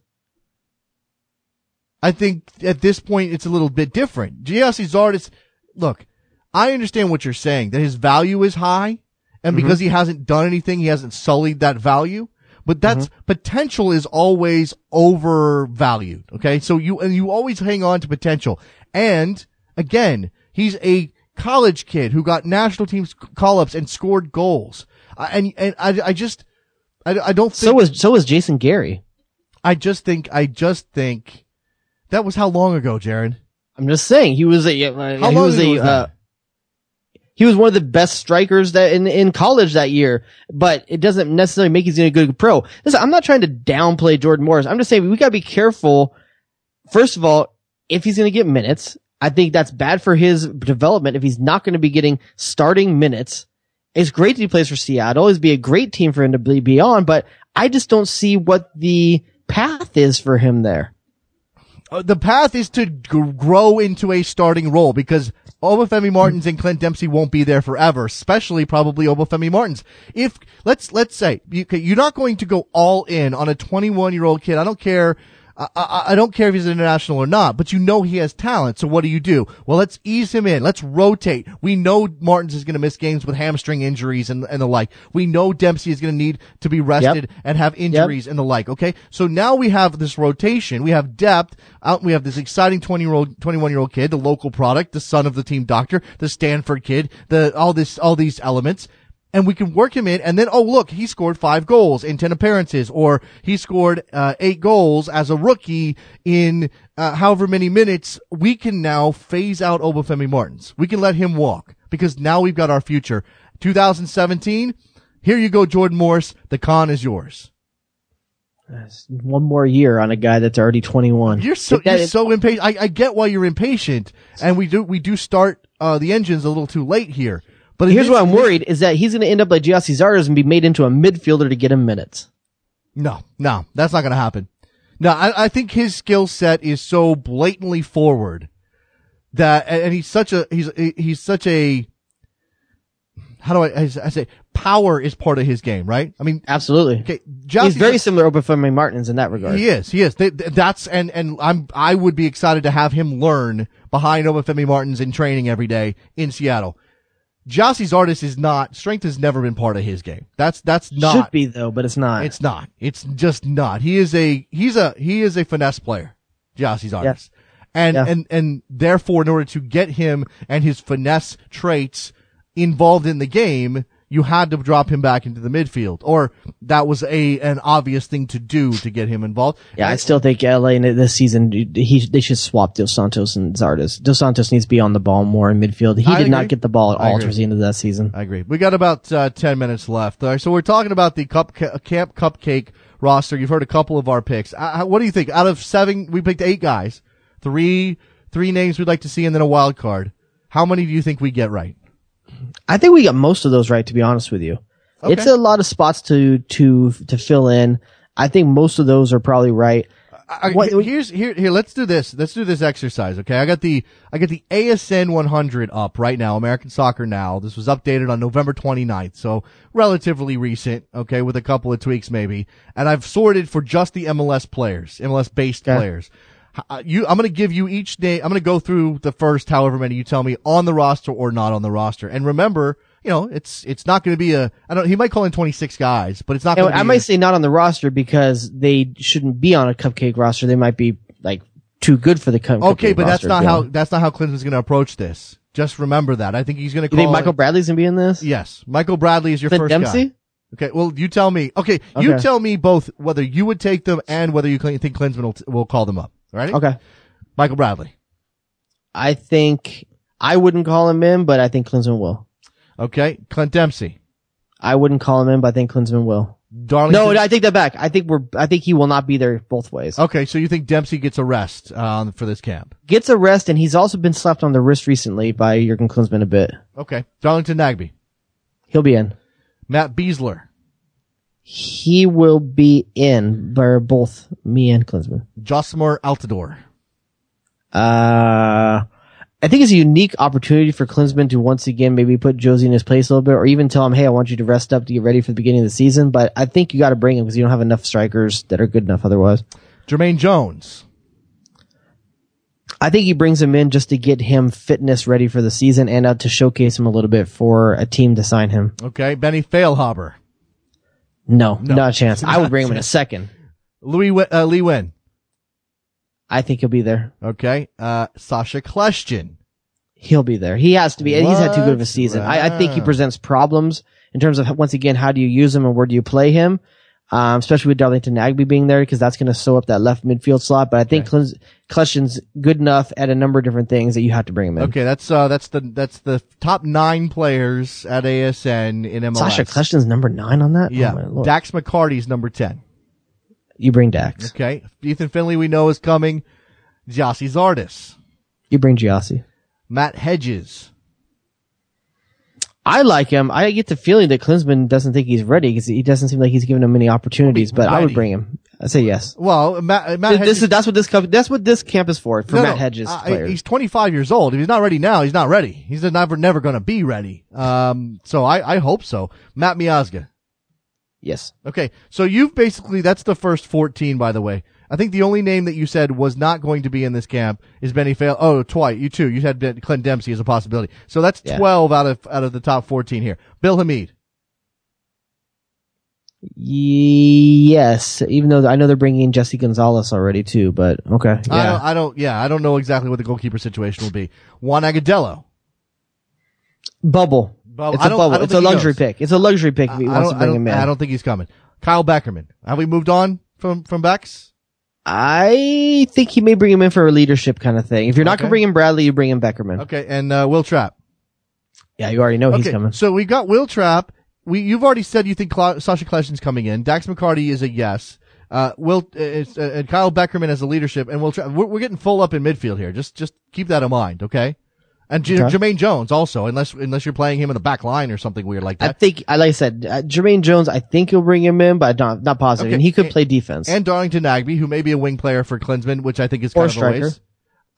I think at this point it's a little bit different. Gyasi Zardes, look, I understand what you're saying that his value is high, and because he hasn't done anything, he hasn't sullied that value. But that's potential is always overvalued. Okay, so you and you always hang on to potential. And again, he's a college kid who got national team call ups and scored goals. I- And and I, I just I, I don't think So was so was Jason Gary. I just think I just think that was how long ago, Jared? I'm just saying he was a uh, How he long was ago a was that? uh, he was one of the best strikers that in in college that year. But it doesn't necessarily make he's a good pro. Listen, I'm not trying to downplay Jordan Morris. I'm just saying we gotta be careful. First of all, if he's going to get minutes, I think that's bad for his development. If he's not going to be getting starting minutes, it's great that he plays for Seattle. It'd be a great team for him to be on, but I just don't see what the path is for him there. Uh, the path is to grow into a starting role because Obafemi Martins and Clint Dempsey won't be there forever, especially probably Obafemi Martins. If let's let's say you, you're not going to go all in on a 21 year old kid. I don't care. I, I, I don't care if he's international or not, but you know he has talent. So what do you do? Well, let's ease him in. Let's rotate. We know Martins is going to miss games with hamstring injuries and, and the like. We know Dempsey is going to need to be rested and have injuries and the like. Okay. So now we have this rotation. We have depth out. We have this exciting 20 year old, 21 year old kid, the local product, the son of the team doctor, the Stanford kid, the, all this, all these elements and we can work him in and then, oh, look, he scored five goals in 10 appearances or he scored, uh, eight goals as a rookie in, uh, however many minutes. We can now phase out Obafemi Martins. We can let him walk because now we've got our future. 2017. Here you go, Jordan Morris. The con is yours. One more year on a guy that's already 21. You're so, you're is- so impatient. I, I get why you're impatient and we do, we do start, uh, the engines a little too late here. But Here's what I'm worried is that he's going to end up like Gyasi Zardes and be made into a midfielder to get him minutes. No, no, that's not going to happen. No, I, I think his skill set is so blatantly forward that, and he's such a, he's, he's such a, how do I, I say, power is part of his game, right? I mean, Absolutely. okay, He's Jossie's very a- similar to Obafemi Martins in that regard. he is, he is. Th- th- That's, and, and I'm, I would be excited to have him learn behind Obafemi Martins in training every day in Seattle. Gyasi Zardes is not, strength has never been part of his game. That's, that's not. Should be though, but it's not. It's not. It's just not. He is a he's a he is a finesse player, Gyasi Zardes, and Yeah. and and therefore, in order to get him and his finesse traits involved in the game, you had to drop him back into the midfield, or that was a an obvious thing to do to get him involved. yeah, I still think LA in this season, he, they should swap Dos Santos and Zardes. Dos Santos needs to be on the ball more in midfield. He I did agree. not get the ball at all towards the end of that season. I agree. We got about uh, ten minutes left. All right, so we're talking about the cup camp cupcake roster. You've heard a couple of our picks. Uh, what do you think? Out of seven, we picked eight guys. Three three names we'd like to see, and then a wild card. How many do you think we get right? I think we got most of those right, to be honest with you. Okay. It's a lot of spots to, to, to fill in. I think most of those are probably right. I, What- here's here here. Let's do this. Let's do this exercise. Okay, I got the I got the ASN 100 up right now. American Soccer Now. This was updated on November 29th, so relatively recent. Okay, with a couple of tweaks maybe. And I've sorted for just the MLS players, MLS based Okay. players. Uh, You, I'm going to give you each name. I'm going to go through the first however many you tell me on the roster or not on the roster. And remember, you know, it's it's not going to be a. I don't. He might call in 26 guys, but it's not. Going to I might say not on the roster because they shouldn't be on a cupcake roster. They might be like too good for the cup. Okay, cupcake but that's not how that's not how Klinsmann's going to approach this. Just remember that. I think he's going to You think Michael it- Bradley's gonna be in this? yes, Michael Bradley is your Clint first Dempsey? guy. Okay, well, you tell me. Okay, you tell me both whether you would take them and whether you think Klinsmann will, t- will call them up. Right? Okay. Michael Bradley. I think I wouldn't call him in, but I think Klinsmann will. Okay, Clint Dempsey. I wouldn't call him in, but I think Klinsmann will. Darlington. No, I take that back. I think we're. I think he will not be there both ways. Okay, so you think Dempsey gets a rest uh, for this camp? Gets a rest, and he's also been slapped on the wrist recently by Jurgen Klinsmann a bit. Okay, Darlington Nagbe. He'll be in. Matt Besler. He will be in by both me and Klinsmann. Jozy Altidore. Uh, I think it's a unique opportunity for Klinsmann to once again maybe put Jozy in his place a little bit, or even tell him, "Hey, I want you to rest up to get ready for the beginning of the season." But I think you got to bring him because you don't have enough strikers that are good enough otherwise. Jermaine Jones. I think he brings him in just to get him fitness ready for the season and uh, to showcase him a little bit for a team to sign him. Okay, Benny Feilhaber. No, not a chance. I would bring him in a second. Louis Wi- uh, Lee Nguyen. I think he'll be there. Okay, uh, Sacha Kljestan. He'll be there. He has to be. He's had too good of a What? season. I, I think he Wow. presents problems in terms of once again how do you use him and where do you play him, um, especially with Darlington Nagbe being there because that's going to sew up that left midfield slot. But I think okay. Kljestan's good enough at a number of different things that you have to bring him in. Okay, that's uh that's the that's the top nine players at ASN in MLS. Sacha Kljestan's number nine on that. Yeah, Oh. Dax McCarty's number ten. you bring Dax. Okay, Ethan Finlay we know is coming. Gyasi Zardes, You bring Gyasi. Matt Hedges. I like him. I get the feeling that Klinsmann doesn't think he's ready because he doesn't seem like he's given him many opportunities. But I would bring him. I say yes. Well, Matt, Matt Th- Hedges, This is that's what this that's what this camp is for for No, Matt no, Hedges uh. He's 25 years old. If he's not ready now, he's not ready. He's never, never going to be ready. Um, so I, I hope so. Matt Miazga. yes. Okay. So you've basically, that's the first 14, by the way. I think the only name that you said was not going to be in this camp is Benny Fail. Oh, Twice. You too. You had Ben- Clint Dempsey as a possibility. So that's Yeah. 12 out of, out of the top 14 here. Bill Hamid. Yes, even though I know they're bringing in Jesse Gonzalez already too, but okay. I Yeah. don't, I don't, yeah, I don't know exactly what the goalkeeper situation will be. Juan Agudelo. bubble. Bubble. It's I a bubble. It's a luxury goes. pick. It's a luxury pick I wants don't, to I bring don't, him in. I don't think he's coming. Kyle Beckerman. Have we moved on from, from Bex? I think he may bring him in for a leadership kind of thing. If you're not Okay. going to bring in Bradley, you bring in Beckerman. Okay. And, uh, Will Trapp. Yeah, you already know he's coming. So we've got Will Trapp. We, you've already said you think Cla- Sacha Kljestan's coming in. Dax McCarty is a yes. Uh, Will, uh, uh, and Kyle Beckerman as a leadership and Will Trapp. We're, we're getting full up in midfield here. Just, just keep that in mind. Okay. And J- Okay. Jermaine Jones also, unless, unless you're playing him in the back line or something weird like that. I think, like I said, uh, Jermaine Jones. I think he'll bring him in, but not not positive. Okay. And he could And- play defense. and Darlington Nagbe, who may be a wing player for Klinsmann, which I think is Or kind of a striker. waste.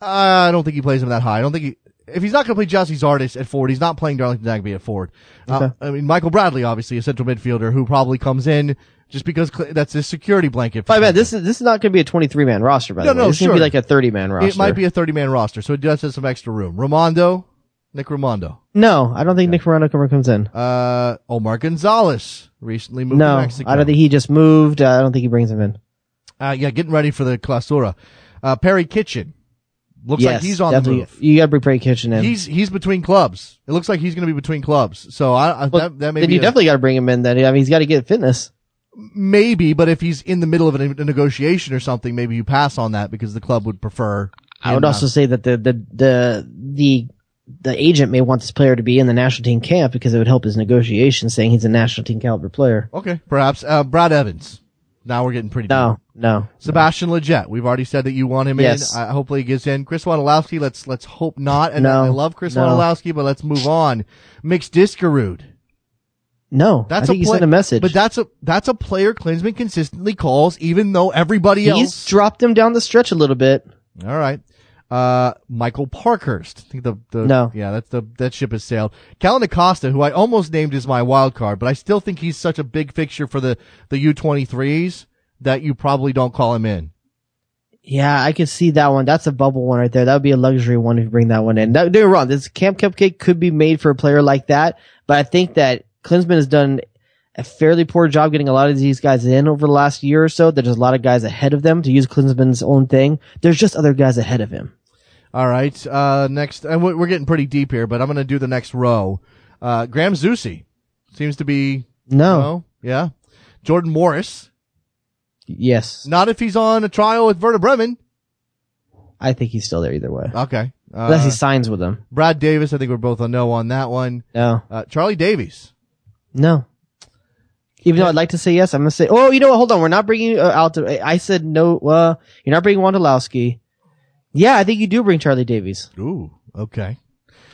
I don't think he plays him that high. I don't think he, if he's not going to play Gyasi Zardes at forward, he's not playing Darlington Nagbe at forward. Uh, I mean, Michael Bradley, obviously a central midfielder who probably comes in just because Cl- that's his security blanket. for By Klinsmann. this is this is not going to be a 23 man roster. By No, the way, no, this is going sure. to be like a 30 man roster. It might be a 30 man roster, so it does have some extra room. Rimando, Nick Rimando, No, I don't think Nick Rimando ever comes in. uh, Omar Gonzalez recently moved to No, Mexico. I don't think he just moved. Uh, I don't think he brings him in. uh, yeah, getting ready for the Clausura. Uh, Perry Kitchen. Looks yes, like he's on the move. You got to bring Perry Kitchen in. He's he's between clubs. It looks like he's going to be between clubs. So I, I Well, that, that may then you a- definitely got to bring him in. Then I mean, he's got to get fitness. Maybe, but if he's in the middle of a, a negotiation or something, maybe you pass on that because the club would prefer. I would uh, also say that the the the the the agent may want this player to be in the national team camp because it would help his negotiations, saying he's a national team caliber player. okay, perhaps uh, Brad Evans. Now we're getting pretty. No, deep. no. Sebastian Lletget. We've already said that you want him Yes. in. I, hopefully he gets in. Chris Wondolowski. Let's let's hope not. And No, I love Chris no. But let's move on. Mix Diskerud. No, That's I think a play- sent a message. but that's a that's a player Klinsmann consistently calls, even though everybody he's else. dropped him down the stretch a little bit. All right. Uh, Michael Parkhurst. I think the, the, No. yeah, that's the, that ship has sailed. Kellyn Acosta, who I almost named as my wild card, but I still think he's such a big fixture for the, the U23s that you probably don't call him in. Yeah, I could see that one. That's a bubble one right there. That would be a luxury one if you bring that one in. That, don't get me wrong. This camp cupcake could be made for a player like that, but I think that Klinsmann has done a fairly poor job getting a lot of these guys in over the last year or so. There's a lot of guys ahead of them to use Klinsmann's own thing. There's just other guys ahead of him. All right. Uh, next, and we're getting pretty deep here, but I'm going to do the next row. Uh, Graham Zusi seems to be, No. no, yeah. Jordan Morris. Yes. Not if he's on a trial with Werder Bremen. I think he's still there either way. Okay. Unless he Uh, signs with them. Brad Davis. I think we're both a no on that one. No. Uh, Charlie Davies. No. Even though I'd like to say yes, I'm gonna say. Oh, you know what? Hold on. We're not bringing uh, out. To, I said no. Uh, you're not bringing Wondolowski. Yeah, I think you do bring Charlie Davies. Ooh. Okay.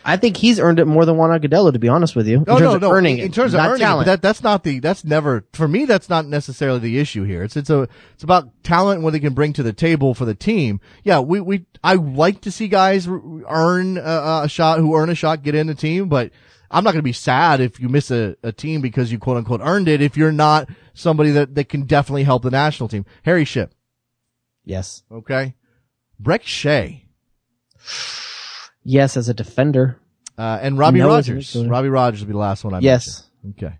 I think he's earned it more than Juan Agudelo, to be honest with you. In No, terms no, of no. Earning in, it, in terms of earning it, talent. but that that's not the that's never for me. That's not necessarily the issue here. It's it's a it's about talent and what they can bring to the table for the team. Yeah, we we I like to see guys earn a, a shot who earn a shot get in the team, but I'm not going to be sad if you miss a, a team because you quote unquote earned it. If you're not somebody that that can definitely help the national team, Harry Shipp, yes, okay, Brek Shea, yes, as a defender. uh, and Robbie No, Rogers. Robbie Rogers will be the last one I Yes. mentioned. Okay.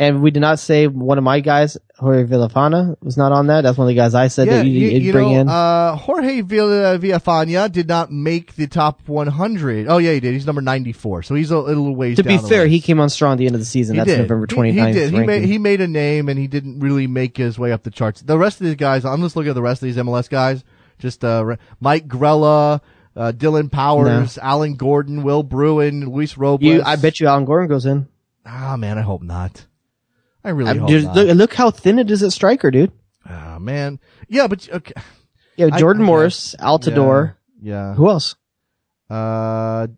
And we did not say one of my guys, Jorge Villafana, was not on that. That's one of the guys I said that you, you, you bring know, in. Uh, Jorge Villa, Villafana did not make the top 100. Oh yeah, he did. He's number 94. So he's a little ways to be fair, he came on strong at the end of the season. He That's did. November He- 29th. He, did. He made, he made a name and he didn't really make his way up the charts. The rest of these guys, I'm just looking at the rest of these MLS guys. Just, uh, Mike Grella, uh, Dillon Powers, Alan Gordon, Will Bruin, Luis Robles. You, I bet you Alan Gordon goes in. Ah, man, I hope not. I really hope dude, not. look, look how thin it is at striker, dude. Ah, man. Yeah, but, okay. Yeah, Jordan I Morris, Altidore. Yeah. Who else? Uh,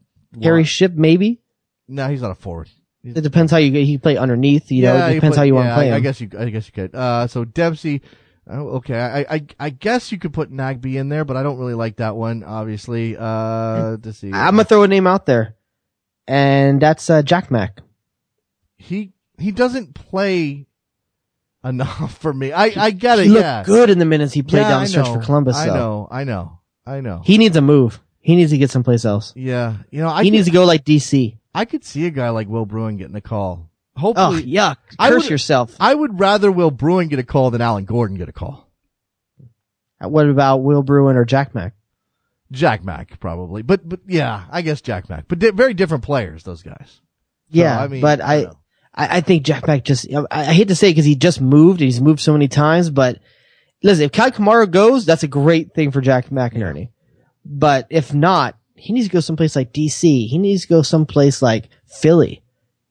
Harry Shipp, maybe. No, he's not a forward. It depends how you he play underneath. You know, it depends put- how you want to play I, him. I guess you. I guess you could. Uh, so Dempsey. Oh, okay, I, I I guess you could put Nagbe in there, but I don't really like that one. Obviously, uh, to see. I'm gonna throw a name out there, and that's uh, Jack Mack. he he doesn't play enough for me. I I get it. He looked yeah, good in the minutes he played Yeah, down the stretch for Columbus. I though. know. I know. I know. He needs a move. He needs to get someplace else. yeah, you know, I he could, needs to go like DC. I could see a guy like Will Bruin getting a call. Oh Hopefully, yuck! I Curse would- yourself. I would rather Will Bruin get a call than Alan Gordon get a call. Uh, what about Will Bruin or Jack Mack? Jack Mack probably, but but yeah, I guess Jack Mack, but they're very different players. Those guys. Yeah, I mean, but I I. I, I think Jack Mack just, I, I hate to say it because he just moved and he's moved so many times, but listen, if Kei Kamara goes, that's a great thing for Jack McInerney. But if not, he needs to go someplace like DC. He needs to go someplace like Philly.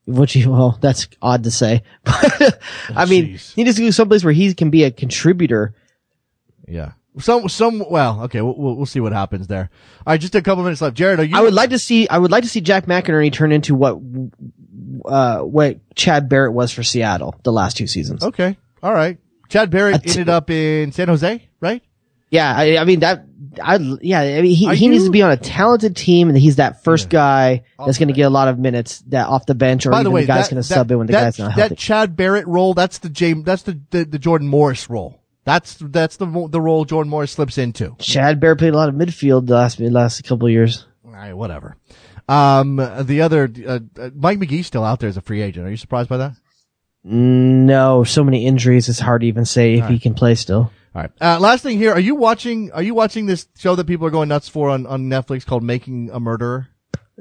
Which, he- [laughs] well, that's odd to say, [laughs] but I mean, jeez. he needs to go someplace where he can be a contributor. Yeah. Some, some, well, okay, we'll, we'll, we'll see what happens there. All right, just a couple minutes left. Jared, are you? I would like to see, I would like to see Jack McInerney turn into what, uh, what Chad Barrett was for Seattle the last two seasons. Okay. All right. Chad Barrett t- ended up in San Jose, right? Yeah, I, I mean that. I yeah, I mean he, Are he needs to be on a talented team, and he's that first guy that's going to get a lot of minutes that off the bench, or By even the way, the guy's going to sub in when the that, guy's not healthy. that. Chad Barrett role, that's the James, that's the, the, the Jordan Morris role. That's, that's the, the role Jordan Morris slips into. Chad Barrett played a lot of midfield the last last couple of years. All right, whatever. Um, the other, uh, uh, Mike Magee's still out there as a free agent. Are you surprised by that? No, so many injuries. It's hard to even say if he can play still. All right. Uh, last thing here. Are you watching, are you watching this show that people are going nuts for on, on Netflix called Making a Murderer?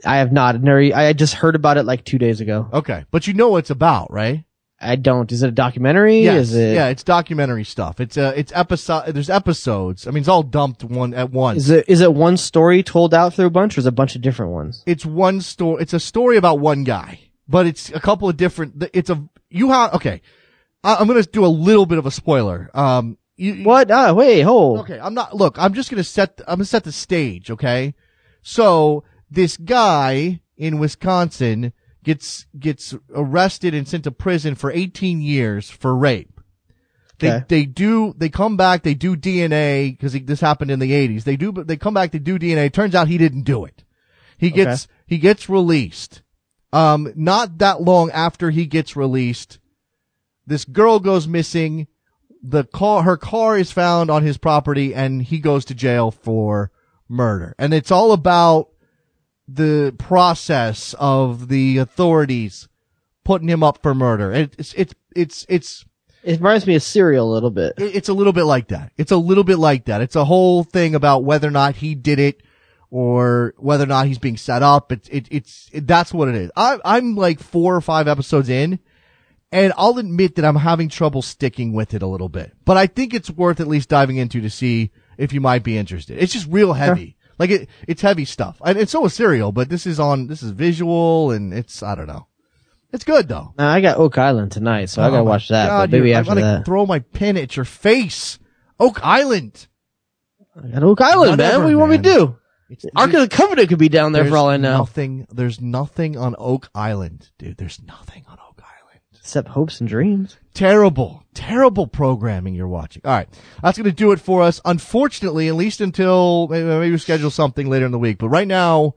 I have not. I just heard about it like two days ago. Okay. But you know what it's about, right? I don't. Is it a documentary? Yes. Is it? Yeah, it's documentary stuff. It's uh it's episode there's episodes. I mean it's all dumped one at once. Is it is it one story told out through a bunch, or is it a bunch of different ones? it's one story it's a story about one guy. But it's a couple of different it's a you have okay. I, I'm gonna do a little bit of a spoiler. Um you, What? Ah, wait, hold. Okay, I'm not. Look, I'm just gonna set. I'm gonna set the stage. Okay, so this guy in Wisconsin gets gets arrested and sent to prison for 18 years for rape. They Okay. they do they come back. They do DNA because this happened in the 80s. They do, but they come back. They do DNA. Turns out he didn't do it. He gets he gets released. Um, not that long after he gets released, this girl goes missing the car, her car is found on his property and he goes to jail for murder. And it's all about the process of the authorities putting him up for murder. It- It's, it's, it's, it's, It reminds me of Serial a little bit. it's a little bit like that. It's a little bit like that. It's a whole thing about whether or not he did it or whether or not he's being set up. It's, it, it's, it, that's what it is. I, I'm like four or five episodes in and I'll admit that I'm having trouble sticking with it a little bit, but I think it's worth at least diving into to see if you might be interested. It's just real heavy. Like it, it's heavy stuff. And it's so is serial, but this is on, this is visual and it's, I don't know. It's good though. Now, I got Oak Island tonight, so I Oh gotta watch that. God, but maybe after I'm gonna that, throw my pin at your face. Oak Island. I got Oak Island, man. What do you want me to do? It's, Ark of the Covenant could be down there for all I know. Nothing. There's nothing on Oak Island, dude. There's nothing on Oak Island. Except hopes and dreams. Terrible, terrible programming you're watching. All right, that's gonna do it for us. Unfortunately, at least until maybe, maybe we schedule something later in the week. But right now,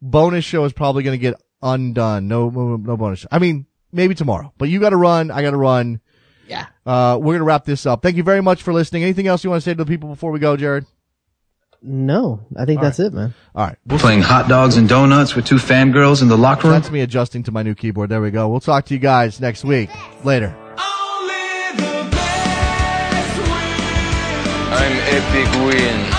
bonus show is probably gonna get undone. No, no no bonus. Show. I mean, maybe tomorrow. But you got to run. I got to run. Yeah. Uh, we're gonna wrap this up. Thank you very much for listening. Anything else you want to say to the people before we go, Jared? No, I think that's it, man. All right. We'll Playing hot dogs and donuts with two fangirls in the locker room. That's me adjusting to my new keyboard. There we go. We'll talk to you guys next week. Later. I'm Epic Win.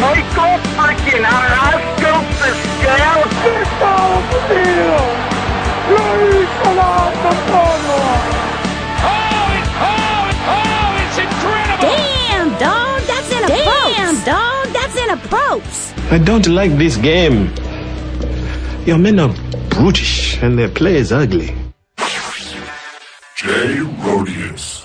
Michael freaking Oscar Pascal. Oh, it, oh, it, oh, it's incredible! Damn, dog, that's in a Damn, dog, that's in a props. I don't like this game. Your men are brutish and their play is ugly. Jay Rodius.